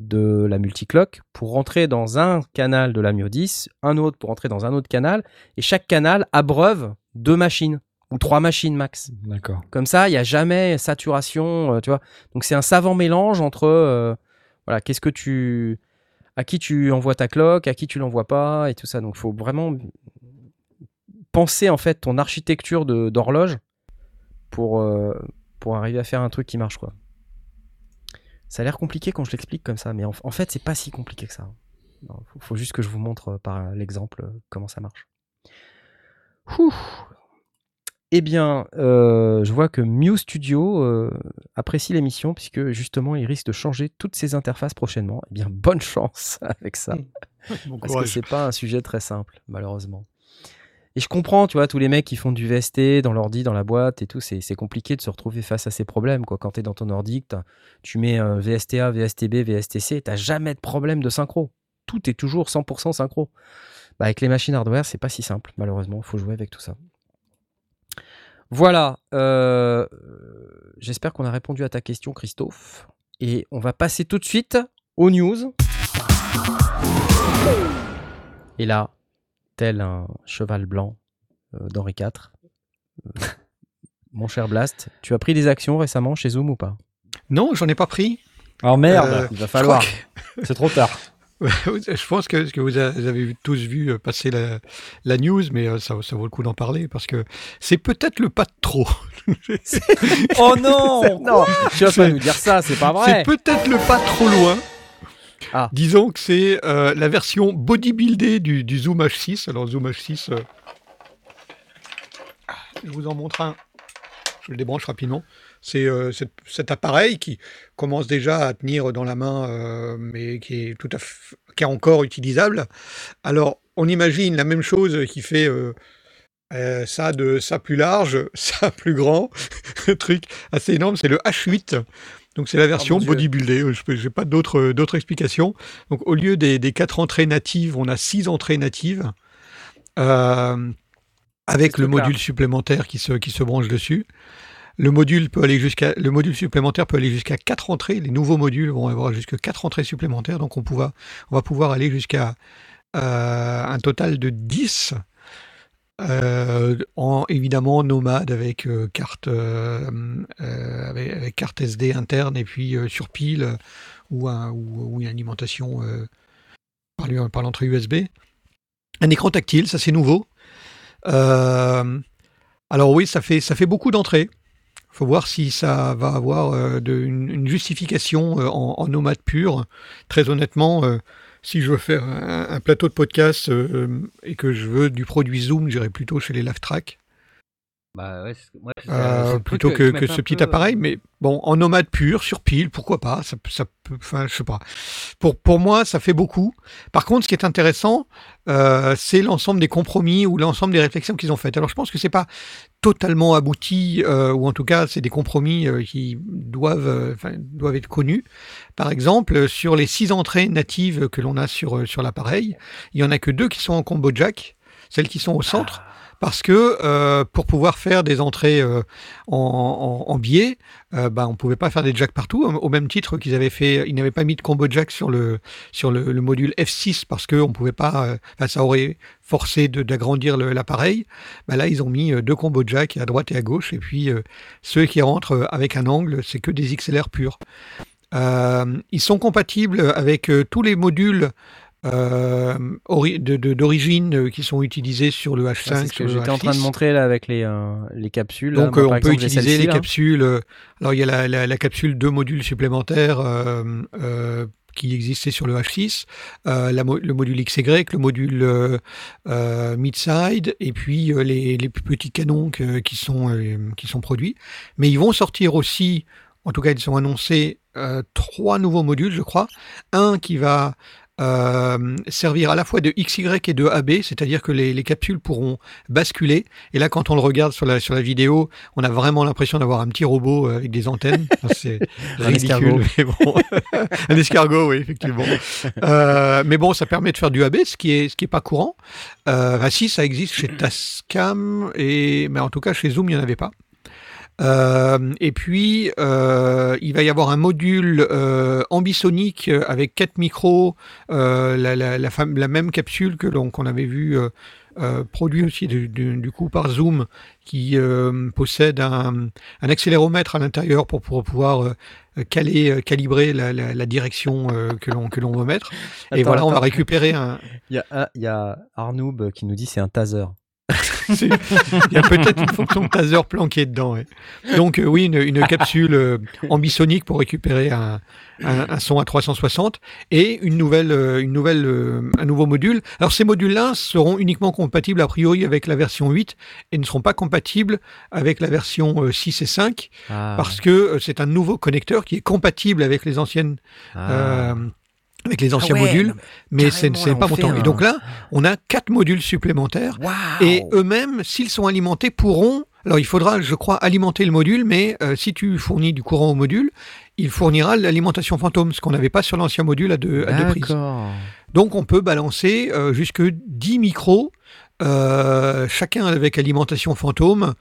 de la multiclock pour rentrer dans un canal de la Mio 10, un autre pour rentrer dans un autre canal, et chaque canal abreuve deux machines ou trois machines max. D'accord. Comme ça, il n'y a jamais saturation, euh, tu vois. Donc c'est un savant mélange entre, euh, voilà, qu'est-ce que tu, à qui tu envoies ta cloque, à qui tu l'envoies pas, et tout ça. Donc il faut vraiment penser en fait ton architecture d'horloge pour euh, pour arriver à faire un truc qui marche quoi. Ça a l'air compliqué quand je l'explique comme ça, mais en, en fait c'est pas si compliqué que ça. Il faut, faut juste que je vous montre euh, par l'exemple euh, comment ça marche. Ouh. Eh bien, euh, je vois que Mew Studio euh, apprécie l'émission puisque justement il risque de changer toutes ses interfaces prochainement. Eh bien, bonne chance avec ça. Bon Parce que courage. c'est pas un sujet très simple, malheureusement. Et je comprends, tu vois, tous les mecs qui font du VST dans l'ordi, dans la boîte et tout, c'est compliqué de se retrouver face à ces problèmes, quoi. Quand t'es dans ton ordi, tu mets un VSTA, VSTB, VSTC, t'as jamais de problème de synchro. Tout est toujours 100% synchro. Bah, avec les machines hardware, c'est pas si simple, malheureusement. Faut jouer avec tout ça. Voilà. euh, J'espère qu'on a répondu à ta question, Christophe. Et on va passer tout de suite aux news. Et là, tel un cheval blanc euh, d'Henri IV, euh, mon cher Blast, tu as pris des actions récemment chez Zoom ou pas? Non, j'en ai pas pris. Alors merde, Euh, Il va falloir. c'est trop tard. Je pense que, que vous avez tous vu passer la, la news, mais ça, ça vaut le coup d'en parler parce que c'est peut-être le pas de trop. Oh non Non, tu vas pas C'est- nous dire ça, c'est pas C'est vrai. peut-être le pas trop loin. Ah. Disons que c'est euh, la version bodybuildée du, Zoom H6. Alors Zoom H6, euh, je vous en montre un. Je le débranche rapidement. C'est euh, cet, cet appareil qui commence déjà à tenir dans la main, mais qui est tout à qui est encore utilisable. Alors, on imagine la même chose qui fait ça de ça plus large, ça plus grand, un truc assez énorme. C'est le H8. Donc c'est la version mon Dieu. bodybuildée. Euh, Je n'ai pas d'autres d'autres explications. Donc au lieu des, des quatre entrées natives, on a six entrées natives. Euh, avec le module supplémentaire qui se, qui se branche dessus. Le module peut aller jusqu'à le module supplémentaire peut aller jusqu'à quatre entrées. Les nouveaux modules vont avoir jusqu'à quatre entrées supplémentaires. Donc on, pouva- on va pouvoir aller jusqu'à euh, un total de 10 euh, en évidemment nomade avec euh, carte euh, euh, avec, carte SD interne et puis sur pile ou, ou, une alimentation par, par l'entrée USB. Un écran tactile, ça c'est nouveau. Alors oui, ça fait, ça fait beaucoup d'entrées. Il faut voir si ça va avoir une, justification en, en nomade pur. Très honnêtement, si je veux faire un, plateau de podcast euh, et que je veux du produit Zoom, j'irai plutôt chez les LaveTrack. Bah ouais, moi, Euh, plutôt que, ce petit peu, euh, appareil, mais bon, en nomade pur, sur pile, pourquoi pas ça, ça peut, enfin, je sais pas. Pour, pour moi, ça fait beaucoup. Par contre, ce qui est intéressant, euh, c'est l'ensemble des compromis ou l'ensemble des réflexions qu'ils ont faites. Alors, je pense que c'est pas totalement abouti, euh, ou en tout cas, c'est des compromis qui doivent, doivent être connus. Par exemple, sur les six entrées natives que l'on a sur, sur l'appareil, il y en a que deux qui sont en combo jack, celles qui sont au centre parce que euh, pour pouvoir faire des entrées euh, en, en, en biais, euh, bah, on pouvait pas faire des jacks partout. Au même titre qu'ils avaient fait, ils n'avaient pas mis de combo jack sur le sur le, le module F6 parce que on pouvait pas, euh, ça aurait forcé d'agrandir l'appareil. Bah, là, ils ont mis deux combos jack à droite et à gauche, et puis ceux qui rentrent avec un angle, c'est que des XLR purs. Ils sont compatibles avec tous les modules euh, d'origine euh, qui sont utilisés sur le Ça, H5. c'est ce sur que j'étais en train de H6. montrer là avec les, euh, les capsules. Donc Moi, on peut exemple, utiliser les capsules. alors il y a la, la- la capsule deux modules supplémentaires qui existait sur le H6, euh, la le module XY, le module euh, euh, mid-side et puis les, les petits canons que- qui, sont, qui sont produits. Mais ils vont sortir aussi, en tout cas ils ont annoncé euh, trois nouveaux modules je crois. Un qui va euh, servir à la fois de XY et de AB, c'est-à-dire que les, les capsules pourront basculer. Et là, quand on le regarde sur la, sur la vidéo, on a vraiment l'impression d'avoir un petit robot euh, avec des antennes. Enfin, C'est ridicule, escargot. mais bon. un escargot, oui, effectivement. Euh, mais bon, ça permet de faire du AB, ce qui est, ce qui est pas courant. Euh, enfin, si, ça existe chez Tascam, et, mais en tout cas, chez Zoom, il n'y en avait pas. Euh, et puis, euh, il va y avoir un module euh, ambisonique euh, avec quatre micros, euh, la, la, la, la même capsule que l'on qu'on avait vu euh, euh, produit aussi du, du- du coup par Zoom, qui euh, possède un, un accéléromètre à l'intérieur pour, pour pouvoir euh, caler, calibrer la, la, la direction euh, que l'on que l'on veut mettre. et Attends, voilà, on va récupérer un. Il y a, il y a Arnoub qui nous dit c'est un taser. Il y a peut-être une fonction taser planquée dedans. ouais. Donc euh, oui, une, une capsule euh, ambisonique pour récupérer un, un- un son à 360 et une nouvelle, euh, une nouvelle, euh, un nouveau module. Alors ces modules-là seront uniquement compatibles a priori avec la version 8 et ne seront pas compatibles avec la version euh, 6 et 5 Ah, parce que c'est un nouveau connecteur qui est compatible avec les anciennes. ah. Avec les anciens Ah ouais, modules, non, mais c'est carrément, c'est là, pas montant. fait Et un- donc là, on a quatre modules supplémentaires et eux-mêmes, s'ils sont alimentés, pourront. Alors, il faudra, je crois, alimenter le module, mais euh, si tu fournis du courant au module, il fournira l'alimentation fantôme, ce qu'on n'avait pas sur l'ancien module à deux, à deux prises. Donc, on peut balancer euh, jusque 10 micros, euh, chacun avec alimentation fantôme.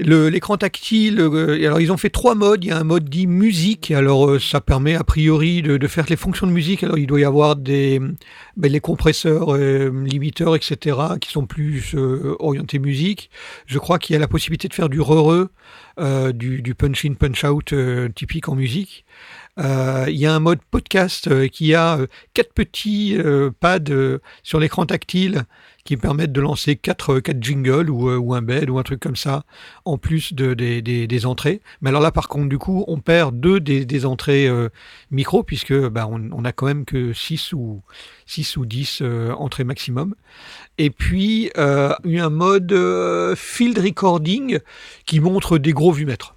L'écran tactile, euh, alors ils ont fait trois modes. Il y a un mode dit musique. Alors euh, ça permet a priori de, de faire les fonctions de musique. Alors il doit y avoir des ben, les compresseurs, euh, limiteurs, etc. qui sont plus euh, orientés musique. Je crois qu'il y a la possibilité de faire du re-re, euh, du, du punch-in, punch-out typique en musique. Il y a un mode podcast qui a quatre petits pads sur l'écran tactile qui permettent de lancer quatre, euh, quatre jingles ou, euh, ou un bed ou un truc comme ça en plus de, des, des, des entrées. Mais alors là, par contre, du coup, on perd deux des, des entrées euh, micro puisque bah, on, on a quand même que 6 ou, 6 ou 10 euh, entrées maximum. Et puis, euh, il y a un mode field recording qui montre des gros vumètres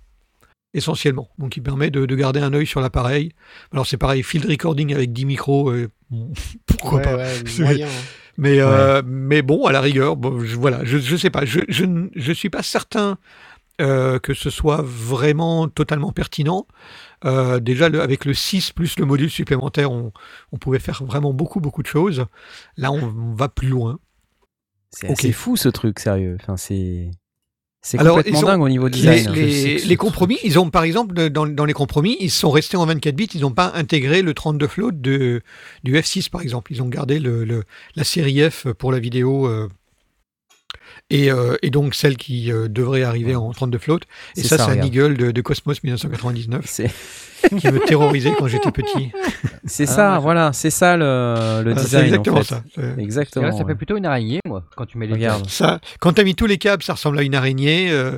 essentiellement. Donc, il permet de, de garder un œil sur l'appareil. Alors, c'est pareil, field recording avec 10 micros, euh, pourquoi Ouais, pas? ouais, C'est- moyen, hein. Mais, euh, mais bon, à la rigueur, bon, je, voilà, je, je sais pas. Je, je, ne- je suis pas certain euh, que ce soit vraiment totalement pertinent. Euh, déjà, le- avec le 6 plus le module supplémentaire, on, on pouvait faire vraiment beaucoup, beaucoup de choses. Là, on, on va plus loin. C'est fou ce truc, sérieux. Enfin, c'est. C'est complètement ont- dingue au niveau Les, design. hein. les- les compromis, ils ont par exemple dans les compromis, ils sont restés en 24 bits, ils n'ont pas intégré le 32 float de, du F6 par exemple. Ils ont gardé le, le- la série F pour la vidéo euh, et, euh, et donc celle qui euh, devrait arriver en 32 float. Et ça, ça, c'est un. Eagle de, de Cosmos 1999 C'est qui me terrorisait quand j'étais petit. c'est Ah, ça, voilà, c'est ça le, le Ah, design. c'est exactement en fait. ça. Exactement. là, ça fait plutôt une araignée, moi, quand tu mets les Regarde. Ça, quand tu as mis tous les câbles, ça ressemble à une araignée. euh,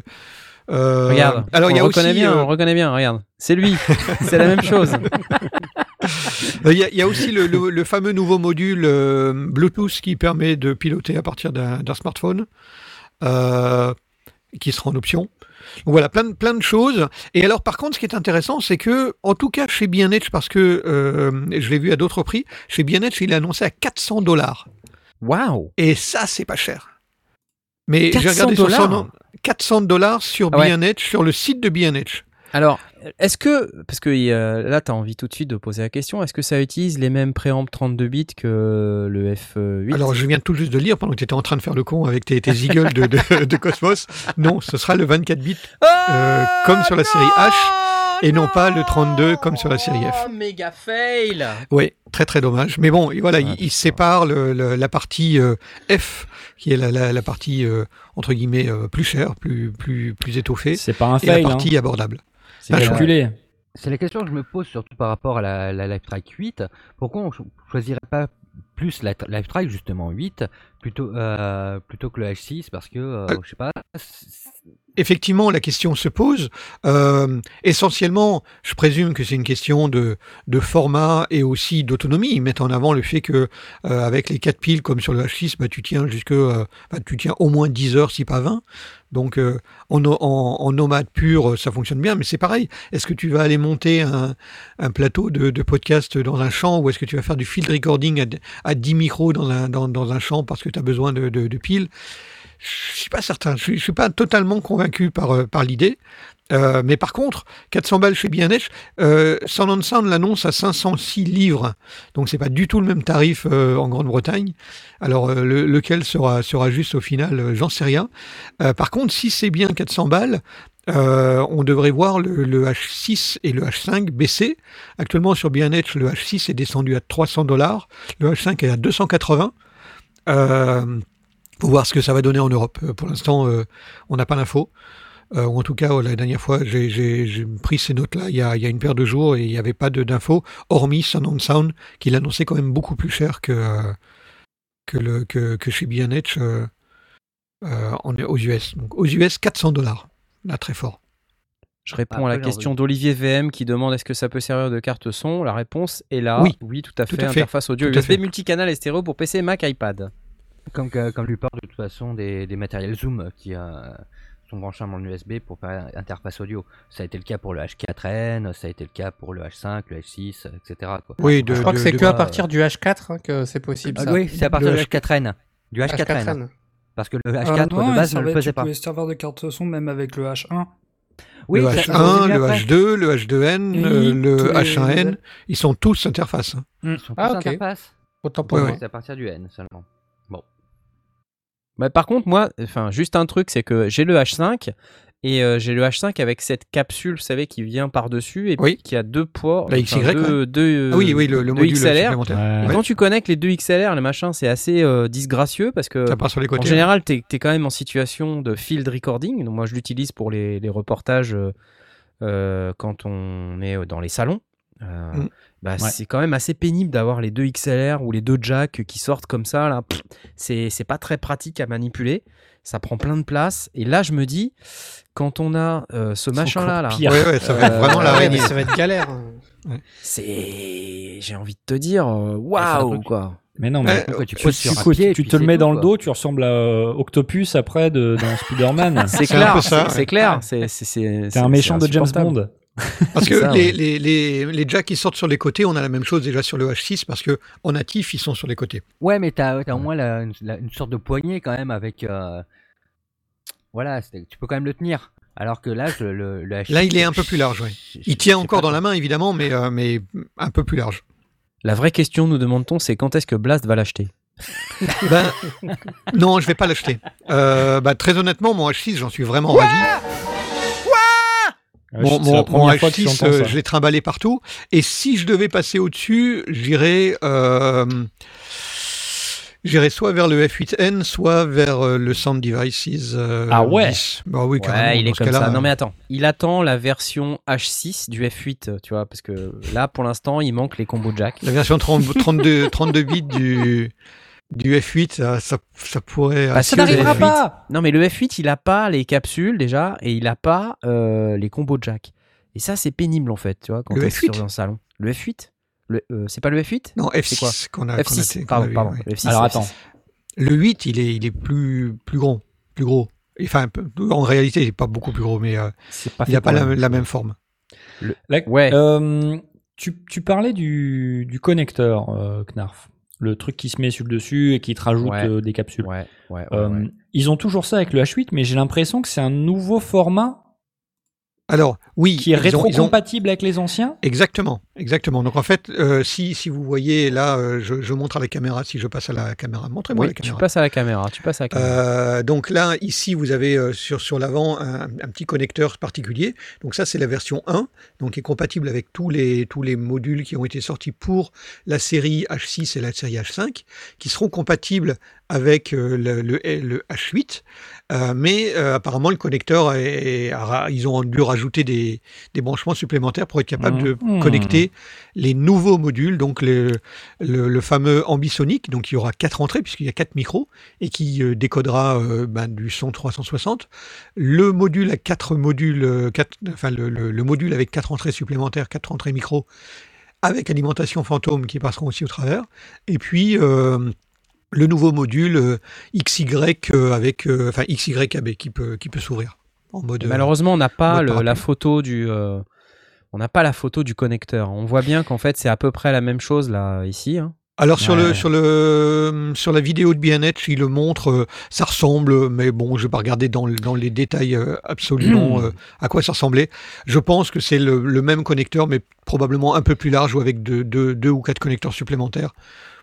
euh, Regarde. Alors, il y a aussi. reconnaît bien, euh, on reconnaît bien. Regarde, c'est lui. c'est la même chose. Il y, a- il y a aussi le, le- le fameux nouveau module euh, Bluetooth qui permet de piloter à partir d'un d'un smartphone. Euh, qui sera en option. Donc voilà, plein de, plein de choses. Et alors, par contre, ce qui est intéressant, c'est que, en tout cas, chez Bien-Edge, parce que euh, je l'ai vu à d'autres prix, chez Bien-Edge, il est annoncé à 400 dollars. Waouh Et ça, c'est pas cher. Mais j'ai 400 regardé sur son dollars? 400 dollars sur ouais. Bien-Edge, sur le site de Bien-Edge. Alors, est-ce que, parce que euh, là, tu as envie tout de suite de poser la question, est-ce que ça utilise les mêmes préampes 32 bits que le F8 Alors, je viens tout juste de lire pendant que tu étais en train de faire le con avec tes, tes eagles de, de- de Cosmos. Non, ce sera le 24 bits euh, comme sur la série H et non pas le 32 comme sur la série F. Oh, méga fail Oui, très très dommage. Mais bon, voilà, Ah, il, sépare le- le- la partie euh, F, qui est la, la- la partie euh, entre guillemets euh, plus chère, plus plus plus étoffée, C'est pas un et la fail, hein. partie abordable. C'est Bah, calculé. C'est la question que je me pose surtout par rapport à la, la LiveTrack 8. Pourquoi on cho- choisirait pas plus la LiveTrack justement 8 plutôt euh, plutôt que le H6 parce que euh, Euh, je sais pas. Effectivement, la question se pose. Euh, essentiellement, je présume que c'est une question de, format et aussi d'autonomie. Ils mettent en avant le fait que euh, avec les 4 piles comme sur le H6, bah, tu tiens jusque, euh, bah, tu tiens au moins 10 heures, si pas 20. Donc en, en, en nomade pur, ça fonctionne bien, mais c'est pareil. Est-ce que tu vas aller monter un, plateau de, de podcast dans un champ ou est-ce que tu vas faire du field recording à, à 10 micros dans un, dans, un champ parce que tu as besoin de piles? Je suis pas certain. Je suis, je suis pas totalement convaincu par, euh, par l'idée. Euh, mais par contre, 400 balles chez Bien-Edge, euh, Sound on Sound l'annonce à 506 livres. Donc c'est pas du tout le même tarif euh, en Grande-Bretagne. Alors euh, le- lequel sera, sera juste au final, euh, j'en sais rien. Euh, par contre, si c'est bien 400 balles, euh, on devrait voir le, le H6 et le H5 baisser. Actuellement sur Bien-Edge, le H6 est descendu à 300 dollars, le H5 est à 280. Euh, faut voir ce que ça va donner en Europe. Euh, Pour l'instant, euh, on n'a pas l'info. Euh, ou en tout cas, euh, la dernière fois, j'ai- pris ces notes-là il, y a- il y a une paire de jours et il n'y avait pas de- d'infos, hormis Sound on Sound, qui l'annonçait quand même beaucoup plus cher que, euh, que, le, que, que chez B&H euh, euh, en- aux US. Donc aux US, 400 dollars. Là, très fort. Je réponds à la question d'Olivier VM qui demande est-ce que ça peut servir de carte son? La réponse est là. Oui. tout à Tout fait. à fait. Interface audio Tout USB multicanal et stéréo pour PC, Mac, iPad. Comme, lui parle de toute façon des, des matériels Zoom qui euh, sont branchables en USB pour faire interface audio. Ça a été le cas pour le H4N, ça a été le cas pour le H5, le H6, etc. quoi. Oui, de- Je crois que c'est que à partir du H4 hein, que c'est possible. Ah ça. oui, c'est à partir Le du H4N. Du H4N. H4N. Parce que le Euh, H4 non, de base ne le faisait tu pas. pouvais servir de carte son même avec le H1. Oui, le ça- ça H1, c'est le mieux après. H2, le H2N, Oui, euh, le tous les- H1N, ils sont tous interfaces. hein. Ils sont Ah, tous ok. interfaces. Autant pour Ouais, moi. C'est à partir du N seulement. Bah, par contre, moi, enfin, juste un truc, c'est que j'ai le H5 et euh, j'ai le H5 avec cette capsule, vous savez, qui vient par-dessus et Oui. puis qui a deux ports. La enfin, deux, deux, Ah oui, oui, le, le deux module XLR. supplémentaire. Et Ouais. quand tu connectes les deux XLR, le machin, c'est assez euh, disgracieux parce que Ça part sur les en côtés. hein. général, tu es, quand même en situation de field recording. Donc moi, je l'utilise pour les, les reportages euh, quand on est dans les salons. Euh, Mm. bah, Ouais. C'est quand même assez pénible d'avoir les deux XLR ou les deux jacks qui sortent comme ça. Là. C'est c'est pas très pratique à manipuler. Ça prend plein de place. Et là, je me dis, quand on a euh, ce machin-là, là, pire. Ouais, ouais, ça va être Euh, vraiment l'araignée. mais ça va être galère. c'est. J'ai envie de te dire, waouh, quoi. Mais non, mais Euh, tu tu, poses tu- sur un pied, tu te le mets tout, dans le dos, tu ressembles à euh, Octopus après de, dans Spider-Man. C'est clair, c'est- clair. C'est c'est- c'est- T'es un méchant c'est de James. Bond. Parce que ça, les, ouais. les, les, les jacks qui sortent sur les côtés, on a la même chose déjà sur le H6 parce que en natif, ils sont sur les côtés. Ouais, mais t'as as au moins la- la- une sorte de poignée quand même avec. euh, Voilà, tu peux quand même le tenir. Alors que là, je- le, le H6, Là, il est un peu plus large, je- Il tient encore dans la main, évidemment, mais, euh, mais un peu plus large. La vraie question, nous demande-t-on, c'est quand est-ce que Blast va l'acheter? Ben, non, je vais pas l'acheter. Euh, bah, très honnêtement, mon H6, j'en suis vraiment ravi. Mon, que H6, j'entends euh, je l'ai trimballé partout. Et si je devais passer au-dessus, j'irais, euh, j'irais soit vers le F8N, soit vers euh, le Sound Devices. euh, Ah ouais 10. Bah oui, carrément. Ouais, il est comme ça. Non euh, mais attends, il attend la version H6 du F8, euh, tu vois, parce que là, pour l'instant, il manque les combos jack. La version 30 32, 32 bits du, du F8, ça, ça, ça pourrait. Bah, ça n'arrivera F8. pas Non mais le F8, il a pas les capsules déjà, et il a pas euh, les combos jack. Et ça, c'est pénible en fait, tu vois, quand F8? sur un salon. Le F8 le, euh, C'est pas le F8 Non, C'est quoi? F6 qu'on a. qu'on a- F6, qu'on a pardon, vu, pardon. ouais. Le F6, Alors F6. attends, Le 8, il est, il est plus, plus grand. Plus gros. Enfin, en réalité, il n'est pas beaucoup plus gros, mais euh, pas il n'a pas la, la, même forme. Le, ouais. Euh, tu, tu, parlais du, du connecteur, euh, Knarf. Le truc qui se met sur le dessus et qui te rajoute ouais. des capsules. Ouais, ouais, ils ont toujours ça avec le H8, mais j'ai l'impression que c'est un nouveau format alors, oui. Qui est rétro-compatible avec les anciens Exactement, exactement. Donc en fait, euh, si, si vous voyez là, euh, je, je, montre à la caméra, si je passe à la caméra, montrez-moi oui, la caméra. Tu passes à la caméra, tu passes à la caméra. Euh, donc là, ici, vous avez sur, sur l'avant un, un, petit connecteur particulier. Donc ça, c'est la version 1, donc qui est compatible avec tous les, tous les modules qui ont été sortis pour la série H6 et la série H5, qui seront compatibles avec le, le, le, H8. Euh, mais euh, apparemment, le connecteur, est, est, ils ont dû rajouter des, des, branchements supplémentaires pour être capable mmh. de Hmm. Les nouveaux modules, donc le, le, le, fameux ambisonic, donc il y aura quatre entrées puisqu'il y a quatre micros et qui euh, décodera euh, ben, du son 360. Le module à quatre modules, quatre, enfin le, le, module avec quatre entrées supplémentaires, quatre entrées micro avec alimentation fantôme qui passeront aussi au travers. Et puis euh, le nouveau module euh, XY avec euh, enfin XYAB qui peut qui peut s'ouvrir en mode. Malheureusement, on n'a pas la photo du. On n'a pas la photo du connecteur. On voit bien qu'en fait, c'est à peu près la même chose là ici. Hein. Alors sur ouais. le sur le sur la vidéo de BNH, il le montre, euh, ça ressemble, mais bon, je vais pas regarder dans, dans les détails euh, absolument euh, à quoi ça ressemblait. Je pense que c'est le, le, même connecteur, mais probablement un peu plus large ou avec deux, deux, deux ou quatre connecteurs supplémentaires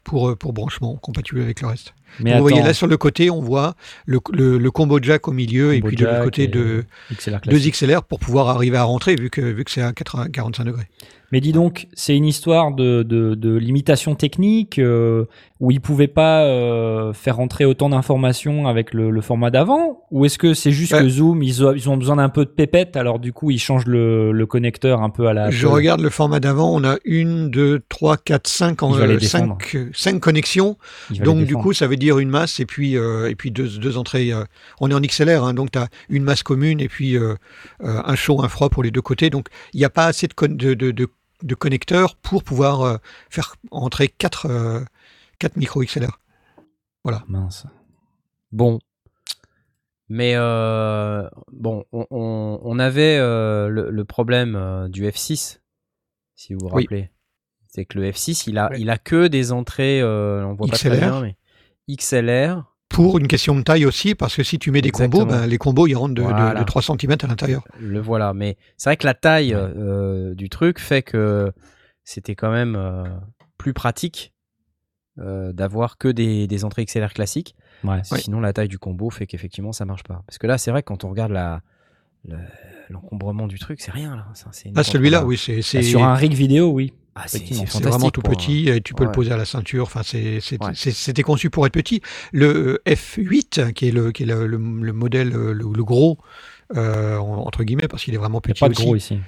pour, pour branchement compatible avec le reste. Mais vous voyez là sur le côté, on voit le, le, le combo jack au milieu combo et puis de l'autre côté de XLR deux XLR pour pouvoir arriver à rentrer vu que, vu que c'est à 80, 45 degrés. Mais dis donc, c'est une histoire de, de, de limitation technique euh, où ils pouvaient pas euh, faire rentrer autant d'informations avec le, le format d'avant Ou est-ce que c'est juste ouais. que Zoom, ils, ont, ils ont besoin d'un peu de pépette, alors du coup ils changent le, le connecteur un peu à la... Je regarde le format d'avant, on a une, deux, trois, quatre, cinq, en, euh, cinq, cinq connexions. Donc du coup ça veut dire une masse et puis, euh, et puis deux, deux entrées. Euh, on est en XLR, hein, donc tu as une masse commune et puis euh, un chaud, un froid pour les deux côtés. Donc il n'y a pas assez de, de, de, de de connecteurs pour pouvoir euh, faire entrer 4 euh, quatre micros XLR. Voilà. Mince. Bon. Mais euh, bon, on, on, on avait euh, le, le, problème du F6, si vous vous rappelez. Oui. C'est que le F6, il a, oui. il a que des entrées, on voit XLR. pas très bien, mais XLR. Pour une question de taille aussi, parce que si tu mets des Exactement. combos, ben, les combos ils rentrent de, voilà. de, de 3 cm à l'intérieur. Le voilà, mais c'est vrai que la taille euh, du truc fait que c'était quand même euh, plus pratique euh, d'avoir que des, des, entrées XLR classiques. Ouais. Sinon, la taille du combo fait qu'effectivement ça marche pas. Parce que là, c'est vrai que quand on regarde la, l'encombrement du truc, c'est rien là. Ah, celui-là, oui, c'est sur un rig vidéo, oui. Ah, c'est vraiment tout petit et tu peux ouais. le poser à la ceinture. Enfin, c'était conçu pour être petit. Le euh, F8, qui est le, qui est le, le, le modèle, le, le gros, euh, entre guillemets, parce qu'il est vraiment petit. Il a pas aussi. de gros ici.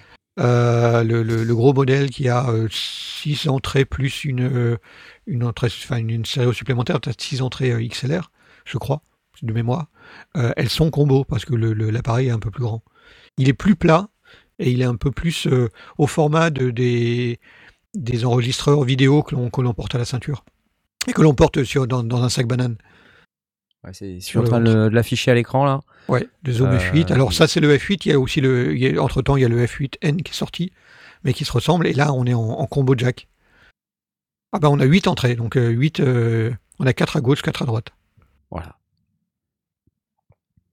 Euh, le, le, le, gros modèle qui a 6 entrées plus une, euh, une, entrée, enfin une, une série supplémentaire, tu as 6 entrées euh, XLR, je crois, de mémoire. Euh, elles sont combo parce que l'appareil est un peu plus grand. Il est plus plat et il est un peu plus euh, au format de, des, des enregistreurs vidéo que l'on qu porte à la ceinture et que l'on porte sur, dans, dans, un sac banane. Ouais, c'est je suis en train de, l'afficher à l'écran là. Ouais, le Zoom euh, F8. Alors ça c'est le F8, il y a aussi le il y a, entre temps il y a le F8N qui est sorti mais qui se ressemble et là on est en, en combo jack. Ah bah on a 8 entrées donc euh, 8 euh, on a 4 à gauche, 4 à droite. Voilà.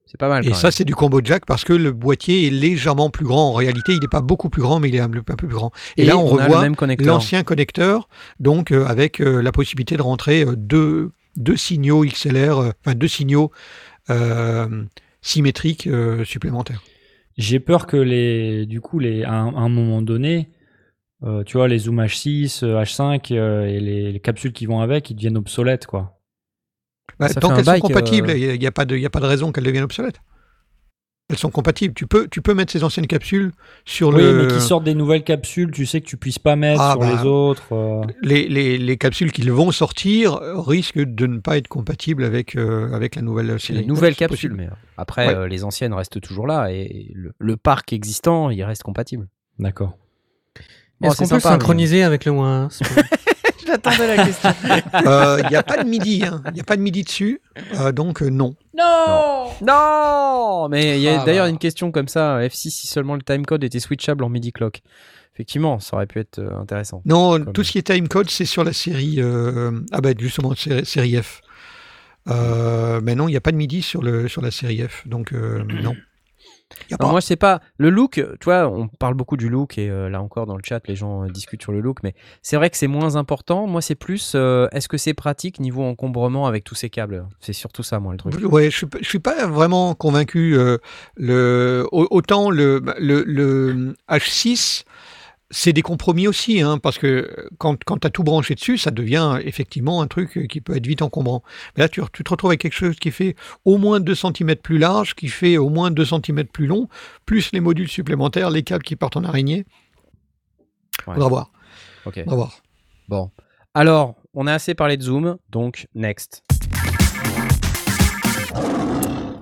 C'est pas mal. Et ça, c'est du combo jack parce que le boîtier est légèrement plus grand. En réalité, il n'est pas beaucoup plus grand, mais il est un, peu plus grand. Et, Et là, on, on revoit l'ancien connecteur, donc euh, avec euh, la possibilité de rentrer euh, deux, deux signaux XLR, euh, enfin deux signaux euh, symétriques euh, supplémentaires. J'ai peur que les, du coup, les, à un, à un moment donné, tu vois, les Zoom H6, H5 et les, les capsules qui vont avec, ils deviennent obsolètes, quoi. Bah, tant qu'elles sont compatibles, il euh... n'y a, a, pas de raison qu'elles deviennent obsolètes. Elles sont compatibles. Tu peux, tu peux mettre ces anciennes capsules sur oui, le. Oui, mais qui sortent des nouvelles capsules, tu sais que tu puisses pas mettre ah, sur bah, les autres. Euh... Les, les, les, capsules qu'ils vont sortir risquent de ne pas être compatibles avec, euh, avec la nouvelle série. Les nouvelles capsules, mais après, ouais. euh, les anciennes restent toujours là et le, le, parc existant, il reste compatible. D'accord. Est-ce qu'on peut sympa, synchroniser mais... avec le moins l'attendais la question. Euh, Il n'y a pas de midi, hein. il n'y a pas de midi dessus, euh, donc euh, non. Non Mais il y a Ah, d'ailleurs bah. une question comme ça, F6 si seulement le timecode était switchable en midi clock. Effectivement, ça aurait pu être euh, intéressant. Non, Comme- tout ce qui est timecode, c'est sur la série. euh, ah bah justement, sé- série F. Euh, mais non, il n'y a pas de midi sur, le, sur la série F, donc euh, non. Y a Non, pas. moi, le look. Tu vois, on parle beaucoup du look et euh, là encore dans le chat, les gens euh, discutent sur le look, mais c'est vrai que c'est moins important. Moi, c'est plus euh, est-ce que c'est pratique niveau encombrement avec tous ces câbles? C'est surtout ça, moi, le truc. Ouais, je je suis pas vraiment convaincu. le, au- autant le, le, le H6, c'est des compromis aussi, hein, parce que quand, quand tu as tout branché dessus, ça devient effectivement un truc qui peut être vite encombrant. Mais là, tu, tu te retrouves avec quelque chose qui fait au moins 2 cm plus large, qui fait au moins 2 cm plus long, plus les modules supplémentaires, les câbles qui partent en araignée. Ouais. Voir. Ok. Faudra voir. Bon. Alors, on a assez parlé de Zoom, donc next.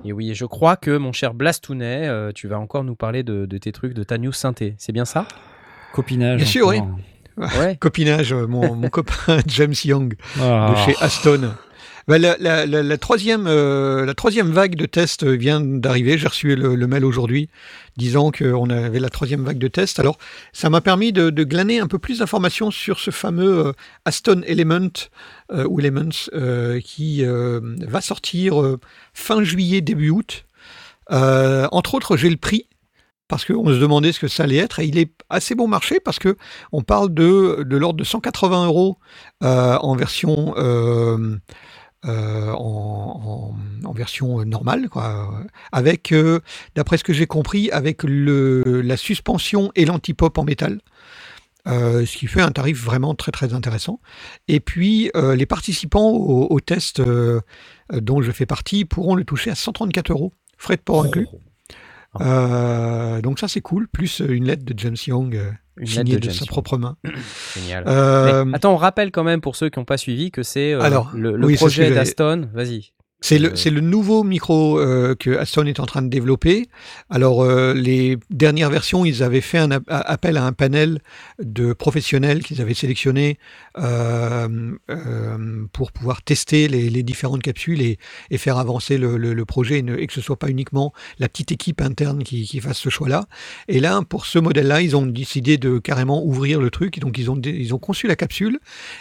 Et oui, je crois que mon cher Blastounet, euh, tu vas encore nous parler de, de tes trucs, de ta news synthé. C'est bien ça? Copinage. Bien sûr. Ouais. Copinage, euh, mon, mon copain James Young. Ah. de chez Aston. Ben, la, la- la- la troisième, euh, la troisième vague de tests vient d'arriver. J'ai reçu le, le mail aujourd'hui disant qu'on avait la troisième vague de tests. Alors, ça m'a permis de, de glaner un peu plus d'informations sur ce fameux euh, Aston Element euh, ou Elements euh, qui euh, va sortir euh, fin juillet, début août. Euh, entre autres, j'ai le prix parce qu'on se demandait ce que ça allait être et il est assez bon marché parce que on parle de, de l'ordre de 180 euros euh, en version euh, euh, en, en- en version normale, quoi, avec, euh, d'après ce que j'ai compris, avec le, la suspension et l'anti-pop en métal. euh, ce qui fait un tarif vraiment très très intéressant. Et puis les participants au, au test dont je fais partie pourront le toucher à 134 euros, frais de port inclus. Euh, donc ça c'est cool, plus une lettre de James Young euh, Une lettre signée de sa Young. propre main. Génial. Euh, Mais attends, on rappelle quand même pour ceux qui n'ont pas suivi que c'est euh, le, oui, projet d'Aston. Vas-y. C'est Euh, le, c'est le nouveau micro euh, que Aston est en train de développer. Alors, euh, les dernières versions, ils avaient fait un ap- appel à un panel de professionnels qu'ils avaient sélectionnés euh, pour pouvoir tester les, les différentes capsules et, et faire avancer le, le- le projet et, ne- et que ce soit pas uniquement la petite équipe interne qui, qui fasse ce choix-là. Et là, pour ce modèle-là, ils ont décidé de carrément ouvrir le truc. Et donc, ils ont, ils ont conçu la capsule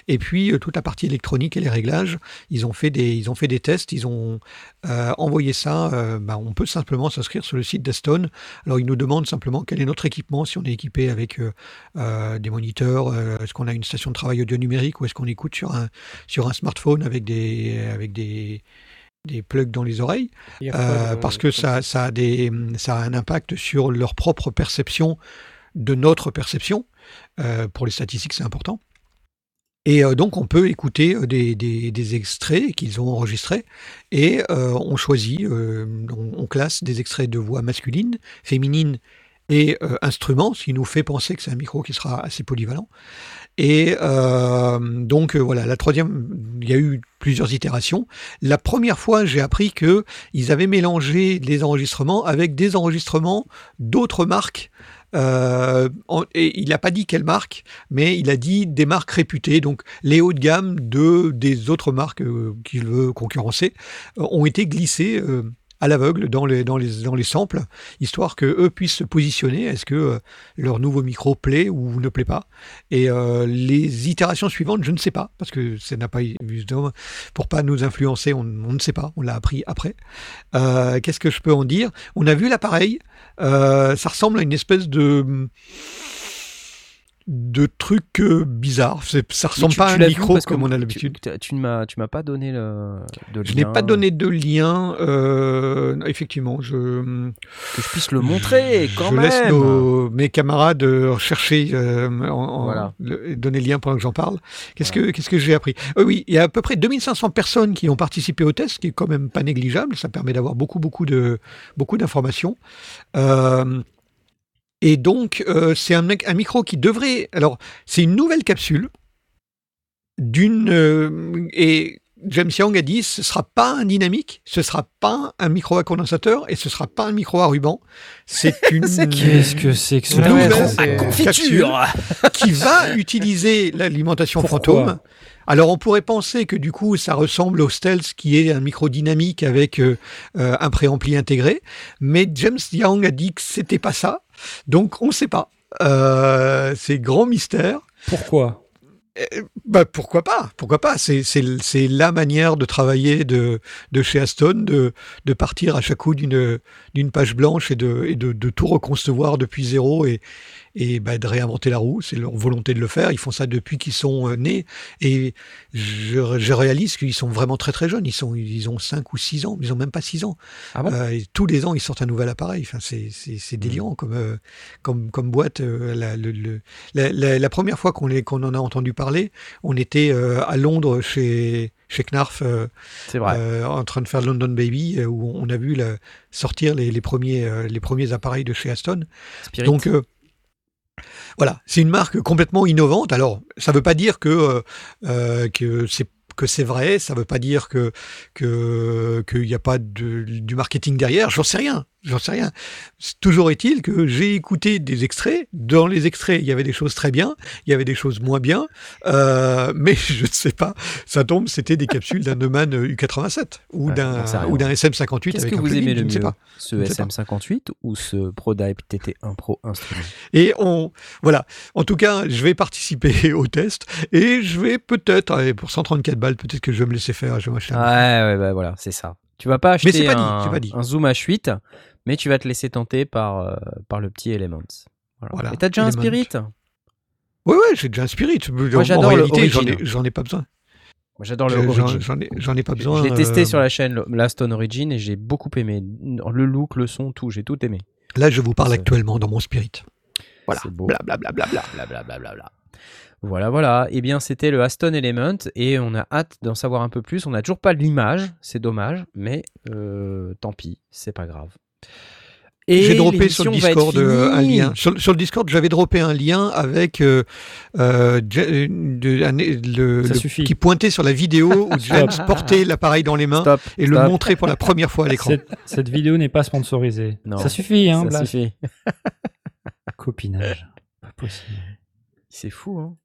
et puis toute la partie électronique et les réglages. Ils ont fait des, ils ont fait des tests, ils ont euh, envoyé ça. euh, bah, on peut simplement s'inscrire sur le site d'Aston. Alors, ils nous demandent simplement quel est notre équipement, si on est équipé avec euh, des moniteurs, est-ce qu'on a une station de travail audio numérique ou est-ce qu'on écoute sur un, sur un smartphone avec des, avec des, des plugs dans les oreilles. Parce que ça, ça, a des, ça a un impact sur leur propre perception de notre perception. Euh, pour les statistiques, c'est important. Et euh, donc, on peut écouter euh, des, des- extraits qu'ils ont enregistrés et euh, on choisit, on, classe des extraits de voix masculine, féminine et instrument, ce qui nous fait penser que c'est un micro qui sera assez polyvalent. Et donc voilà, la troisième, il y a eu plusieurs itérations. La première fois, j'ai appris que ils avaient mélangé les enregistrements avec des enregistrements d'autres marques. Euh, il n'a pas dit quelle marque, mais il a dit des marques réputées, donc les hauts de gamme de des autres marques euh, qu'il veut concurrencer euh, ont été glissés euh, à l'aveugle dans les, dans, les, dans les samples, histoire que eux puissent se positionner. Est-ce que leur nouveau micro plaît ou ne plaît pas? Et les itérations suivantes, je ne sais pas, parce que ça n'a pas pour pas nous influencer, on, ne sait pas, on l'a appris après. Qu'est-ce que je peux en dire? On a vu l'appareil, ça ressemble à une espèce de de truc euh, bizarre. C'est- Ça ressemble tu- pas tu à un micro parce que comme on a tu- l'habitude. Tu, tu ne m'as, tu m'as pas donné le, de Je n'ai pas donné de lien. euh, effectivement, je, que je puisse le montrer quand je même. laisse nos, mes camarades euh, chercher, euh, en, Voilà. le- donner le lien pendant que j'en parle. Qu'est-ce que qu'est-ce que j'ai appris? Euh, Oui, il y a à peu près 2500 personnes qui ont participé au test, ce qui est quand même pas négligeable. Ça permet d'avoir beaucoup beaucoup de beaucoup d'informations. Euh, et donc, euh, c'est un, micro qui devrait. Alors, c'est une nouvelle capsule d'une. euh, et James Young a dit ce sera pas un dynamique, ce sera pas un micro à condensateur et ce sera pas un micro à ruban. C'est une Qu'est-ce que c'est que ce Une nouvelle c'est- Confiture qui va utiliser l'alimentation fantôme. Alors on pourrait penser que du coup ça ressemble au Stealth qui est un micro dynamique avec euh, un préampli intégré, mais James Young a dit que c'était pas ça, donc on ne sait pas. Euh, c'est grand mystère. Pourquoi? Bah pourquoi pas? Pourquoi pas? C'est la manière de travailler de de chez Aston de de partir à chaque coup d'une d'une page blanche et de et de, de tout reconcevoir depuis zéro et et bah, de réinventer la roue. C'est leur volonté de le faire. Ils font ça depuis qu'ils sont euh, nés et je, je réalise qu'ils sont vraiment très très jeunes. Ils sont ils ont 5 ou 6 ans. Ils ont même pas 6 ans. Ah bon? Euh, et tous les ans ils sortent un nouvel appareil. Enfin c'est délirant comme euh, comme comme boîte. euh, la, le- le- la, la- la première fois qu'on en a entendu parler, on était à Londres chez, chez Knarf euh, vrai. euh, en train de faire London Baby euh, où on a vu la- sortir les, les premiers, les premiers appareils de chez Aston. Spirit. Donc voilà, c'est une marque complètement innovante. Alors ça veut pas dire que, euh, euh, c'est vrai, ça veut pas dire qu'il n'y a pas du marketing derrière. J'en sais rien, j'en sais rien. Toujours est-il que j'ai écouté des extraits. Dans les extraits, il y avait des choses très bien, il y avait des choses moins bien, euh, mais je ne sais pas. Ça tombe, c'était des capsules d'un Neumann U87 ou Ouais, d'un j'en sais rien. ou d'un SM58 Qu'est-ce que vous aimez le mieux pas. Ce Je ne sais pas. SM58 ou ce ProDype TT1 Pro instrument? Et on, voilà. En tout cas, je vais participer au test et je vais peut-être, pour 134 balles, peut-être que je vais me laisser faire. Je vais m'acheter Ouais, ouais, bah voilà, c'est ça. Tu vas pas acheter pas un, c'est pas dit. un Zoom H8, mais tu vas te laisser tenter par, euh, par le petit Elements. Voilà. Voilà, Et t'as déjà un. Spirit? Ouais, ouais, j'ai déjà un Spirit. en j'adore le j'en ai, pas besoin. Moi j'adore le Origin. j'en ai, pas besoin. Je l'ai testé euh, sur la chaîne le- la Stone Origin et j'ai beaucoup aimé. Le look, le son, tout, j'ai tout aimé. Là, je vous parle actuellement dans mon Spirit. Voilà. C'est beau. Blablabla. Blablabla. Voilà, voilà. Eh bien, c'était le Aston Element et on a hâte d'en savoir un peu plus. On n'a toujours pas l'image, c'est dommage, mais euh, tant pis, c'est pas grave. Et J'ai droppé sur le Discord euh, un lien. Sur, sur le Discord, j'avais droppé un lien avec euh, euh, Ja- de- un- le, Ça le- suffit. qui pointait sur la vidéo où James portait l'appareil dans les mains Stop. et le montrait pour la première fois à l'écran. cette, cette vidéo n'est pas sponsorisée. Non. Ça suffit, hein, Ça Blas. suffit. Copinage. Pas possible. C'est fou, hein.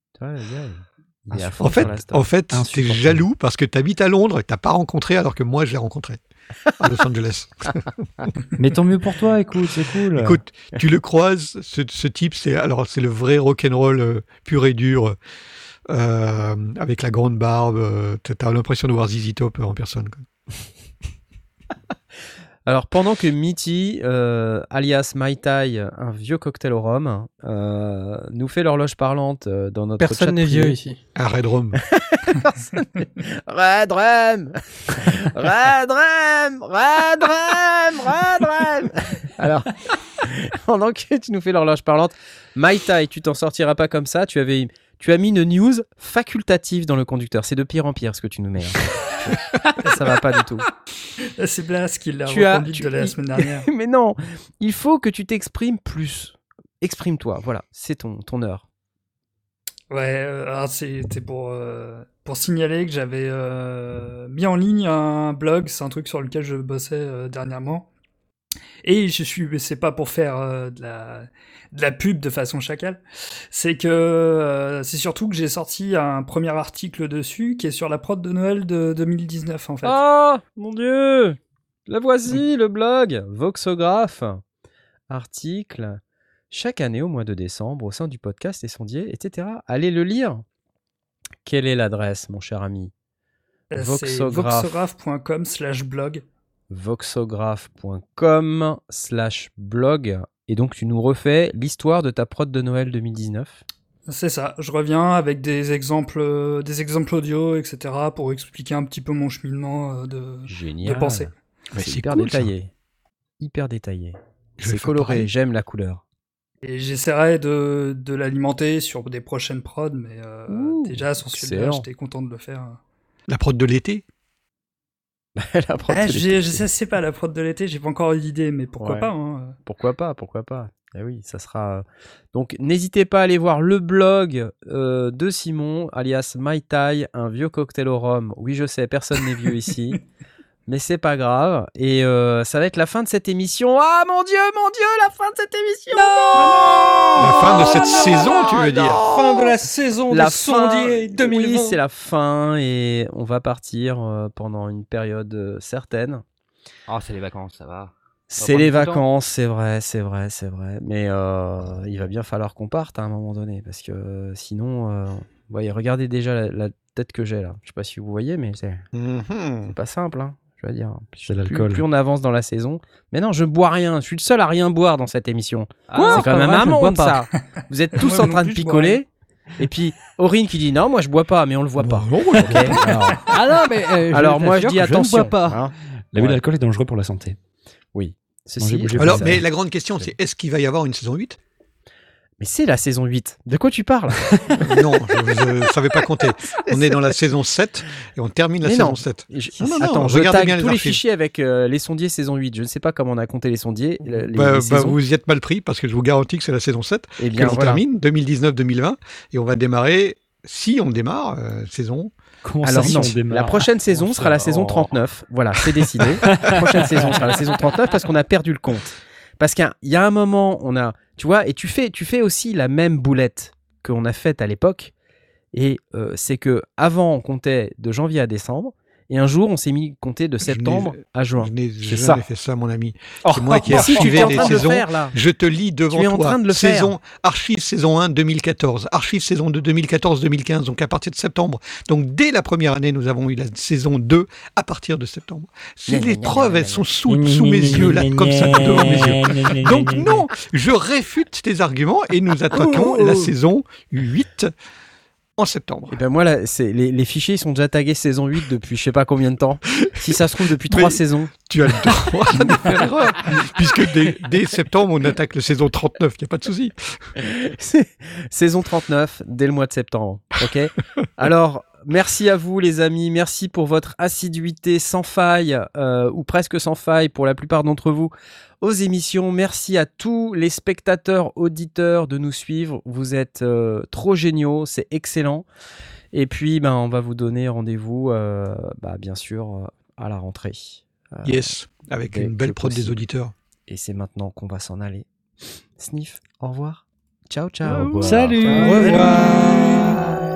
En fait, en fait, t'es jaloux parce que t'habites à Londres et t'as pas rencontré alors que moi je l'ai rencontré à Los Angeles. Mais tant mieux pour toi, écoute, c'est cool. Écoute, tu le croises, ce, ce type, c'est alors c'est le vrai rock'n'roll euh, pur et dur, euh, avec la grande barbe. euh, t'as- T'as l'impression de voir ZZ Top en personne. quoi. Alors, pendant que Mitty, euh, alias Mai Tai, un vieux cocktail au rhum, euh, nous fait l'horloge parlante euh, dans notre Personne n'est vieux ici. Un Red Rum. Red Rum Red Rum Red Rum Red Rum Alors, pendant que tu nous fais l'horloge parlante, Mai Tai, tu t'en sortiras pas comme ça. Tu avais, tu as mis une news facultative dans le conducteur. C'est de pire en pire ce que tu nous mets. hein. ça va pas du tout. C'est Blas qui l'a Tu as- reconduite tu- de la semaine dernière. Mais non, il faut que tu t'exprimes plus. Exprime-toi, voilà, c'est ton, ton heure. Ouais, euh, alors c'était pour, euh, pour signaler que j'avais euh, mis en ligne un blog, c'est un truc sur lequel je bossais dernièrement. Et je suis, c'est pas pour faire euh, de, la, de la pub de façon chacal, c'est que euh, c'est surtout que j'ai sorti un premier article dessus qui est sur la prod de Noël de 2019 en fait. Oh, mon Dieu La voici, le blog Voxographe. Article. Chaque année au mois de décembre, au sein du podcast et sondier, etc. Allez le lire. Quelle est l'adresse, mon cher ami? Euh, c'est Voxographe. voxographe.com slash blog. Et donc, tu nous refais l'histoire de ta prod de Noël 2019. C'est ça, je reviens avec des exemples, euh, des exemples audio, etc. pour expliquer un petit peu mon cheminement euh, de, Génial. de pensée. C'est hyper cool, ça. détaillé. Hyper détaillé. Je vais C'est coloré, j'aime la couleur. Et j'essaierai de, de l'alimenter sur des prochaines prods, mais euh, Ouh, déjà sur celui-là, j'étais content de le faire. La prod de l'été? la prod Ah, l'été. je sais, pas la prod de l'été, j'ai pas encore eu d'idée, mais pourquoi Ouais. pas. hein. Pourquoi pas, pourquoi pas. Eh oui, ça sera. Donc, n'hésitez pas à aller voir le blog euh, de Simon, alias Mai Tai, un vieux cocktail au rhum. Oui, je sais, personne n'est vieux ici. Mais c'est pas grave. Et euh, ça va être la fin de cette émission. Ah mon dieu, mon dieu, la fin de cette émission La fin de cette saison, tu veux dire Fin de la saison La des sondiers fin- 2020. Oui, c'est la fin et on va partir euh, pendant une période euh, certaine. Oh, c'est les vacances, ça va. C'est les vacances, c'est vrai, c'est vrai, c'est vrai. Mais euh, il va bien falloir qu'on parte à un moment donné parce que sinon, euh, vous voyez, regardez déjà la, la tête que j'ai là. Je sais pas si vous voyez, mais c'est Mhm. c'est pas simple, hein, je veux dire. C'est Plus, l'alcool. plus on avance dans la saison. Mais non, je bois rien. Je suis le seul à rien boire dans cette émission. Ah, c'est quand même un monde ça. Vous êtes tous Moi en train de picoler. Et puis Aurine qui dit non, moi je bois pas, mais on le voit pas. Bon, alors, Ah non, mais euh, alors moi je dis attention. Je ne bois pas. hein. L'abus Ouais. d'alcool est dangereux pour la santé. Ceci bougez, étant Alors, mais la grande question, c'est est-ce qu'il va y avoir une saison 8 mais c'est la saison 8. De quoi tu parles? Non, je ne savais pas compter. On est dans la saison 7 et on termine la Mais saison non. 7. Je- Non, non, non, Attends, je regardez tag bien les tous les fichiers avec euh, les sondiers saison 8. Je ne sais pas comment on a compté les sondiers. le- Les, Bah, les bah, vous y êtes mal pris parce que je vous garantis que c'est la saison 7 Eh que bien, l'on voilà. termine, 2019-2020, et on va démarrer, si on démarre, euh, saison. Comment Alors ça, non, démarre la prochaine saison On sera la saison oh. 39. Voilà, c'est décidé. la prochaine saison sera la saison 39 parce qu'on a perdu le compte. Parce qu'il y a un moment, on a, tu vois, et tu fais, aussi la même boulette qu'on a faite à l'époque. Et euh, c'est que avant, on comptait de janvier à décembre. Et un jour, on s'est mis à compter de septembre à juin. Je n'ai C'est jamais ça. fait ça, mon ami. Oh, C'est moi qui ai Si, tu archivé es en les train de le saisons. faire là. Je te lis devant Tu es en toi. train de le faire. saison, archive saison 1 2014, archive saison 2 2014-2015, donc à partir de septembre. Donc dès la première année, nous avons eu la saison 2 à partir de septembre. C'est les preuves, elles sont sous, sous mes yeux, là, comme ça, devant mes yeux. Donc non, je réfute tes arguments et nous attaquons Oh. la saison 8 en septembre. Et ben moi, là, c'est, les, les fichiers sont déjà tagués saison 8 depuis je sais pas combien de temps. Si ça se trouve depuis trois saisons. Tu as le droit de faire erreur, puisque dès, dès septembre, on attaque la saison 39, il n'y a pas de souci. Saison 39 dès le mois de septembre. Ok? Alors merci à vous les amis, merci pour votre assiduité sans faille euh, ou presque sans faille pour la plupart d'entre vous aux émissions. Merci à tous les spectateurs auditeurs de nous suivre. Vous êtes euh, trop géniaux, c'est excellent. Et puis ben on va vous donner rendez-vous euh, bah, bien sûr à la rentrée. Euh, Yes, avec une belle prod des auditeurs. Et c'est maintenant qu'on va s'en aller. Sniff, au revoir. Ciao ciao. Au revoir. Salut Au revoir.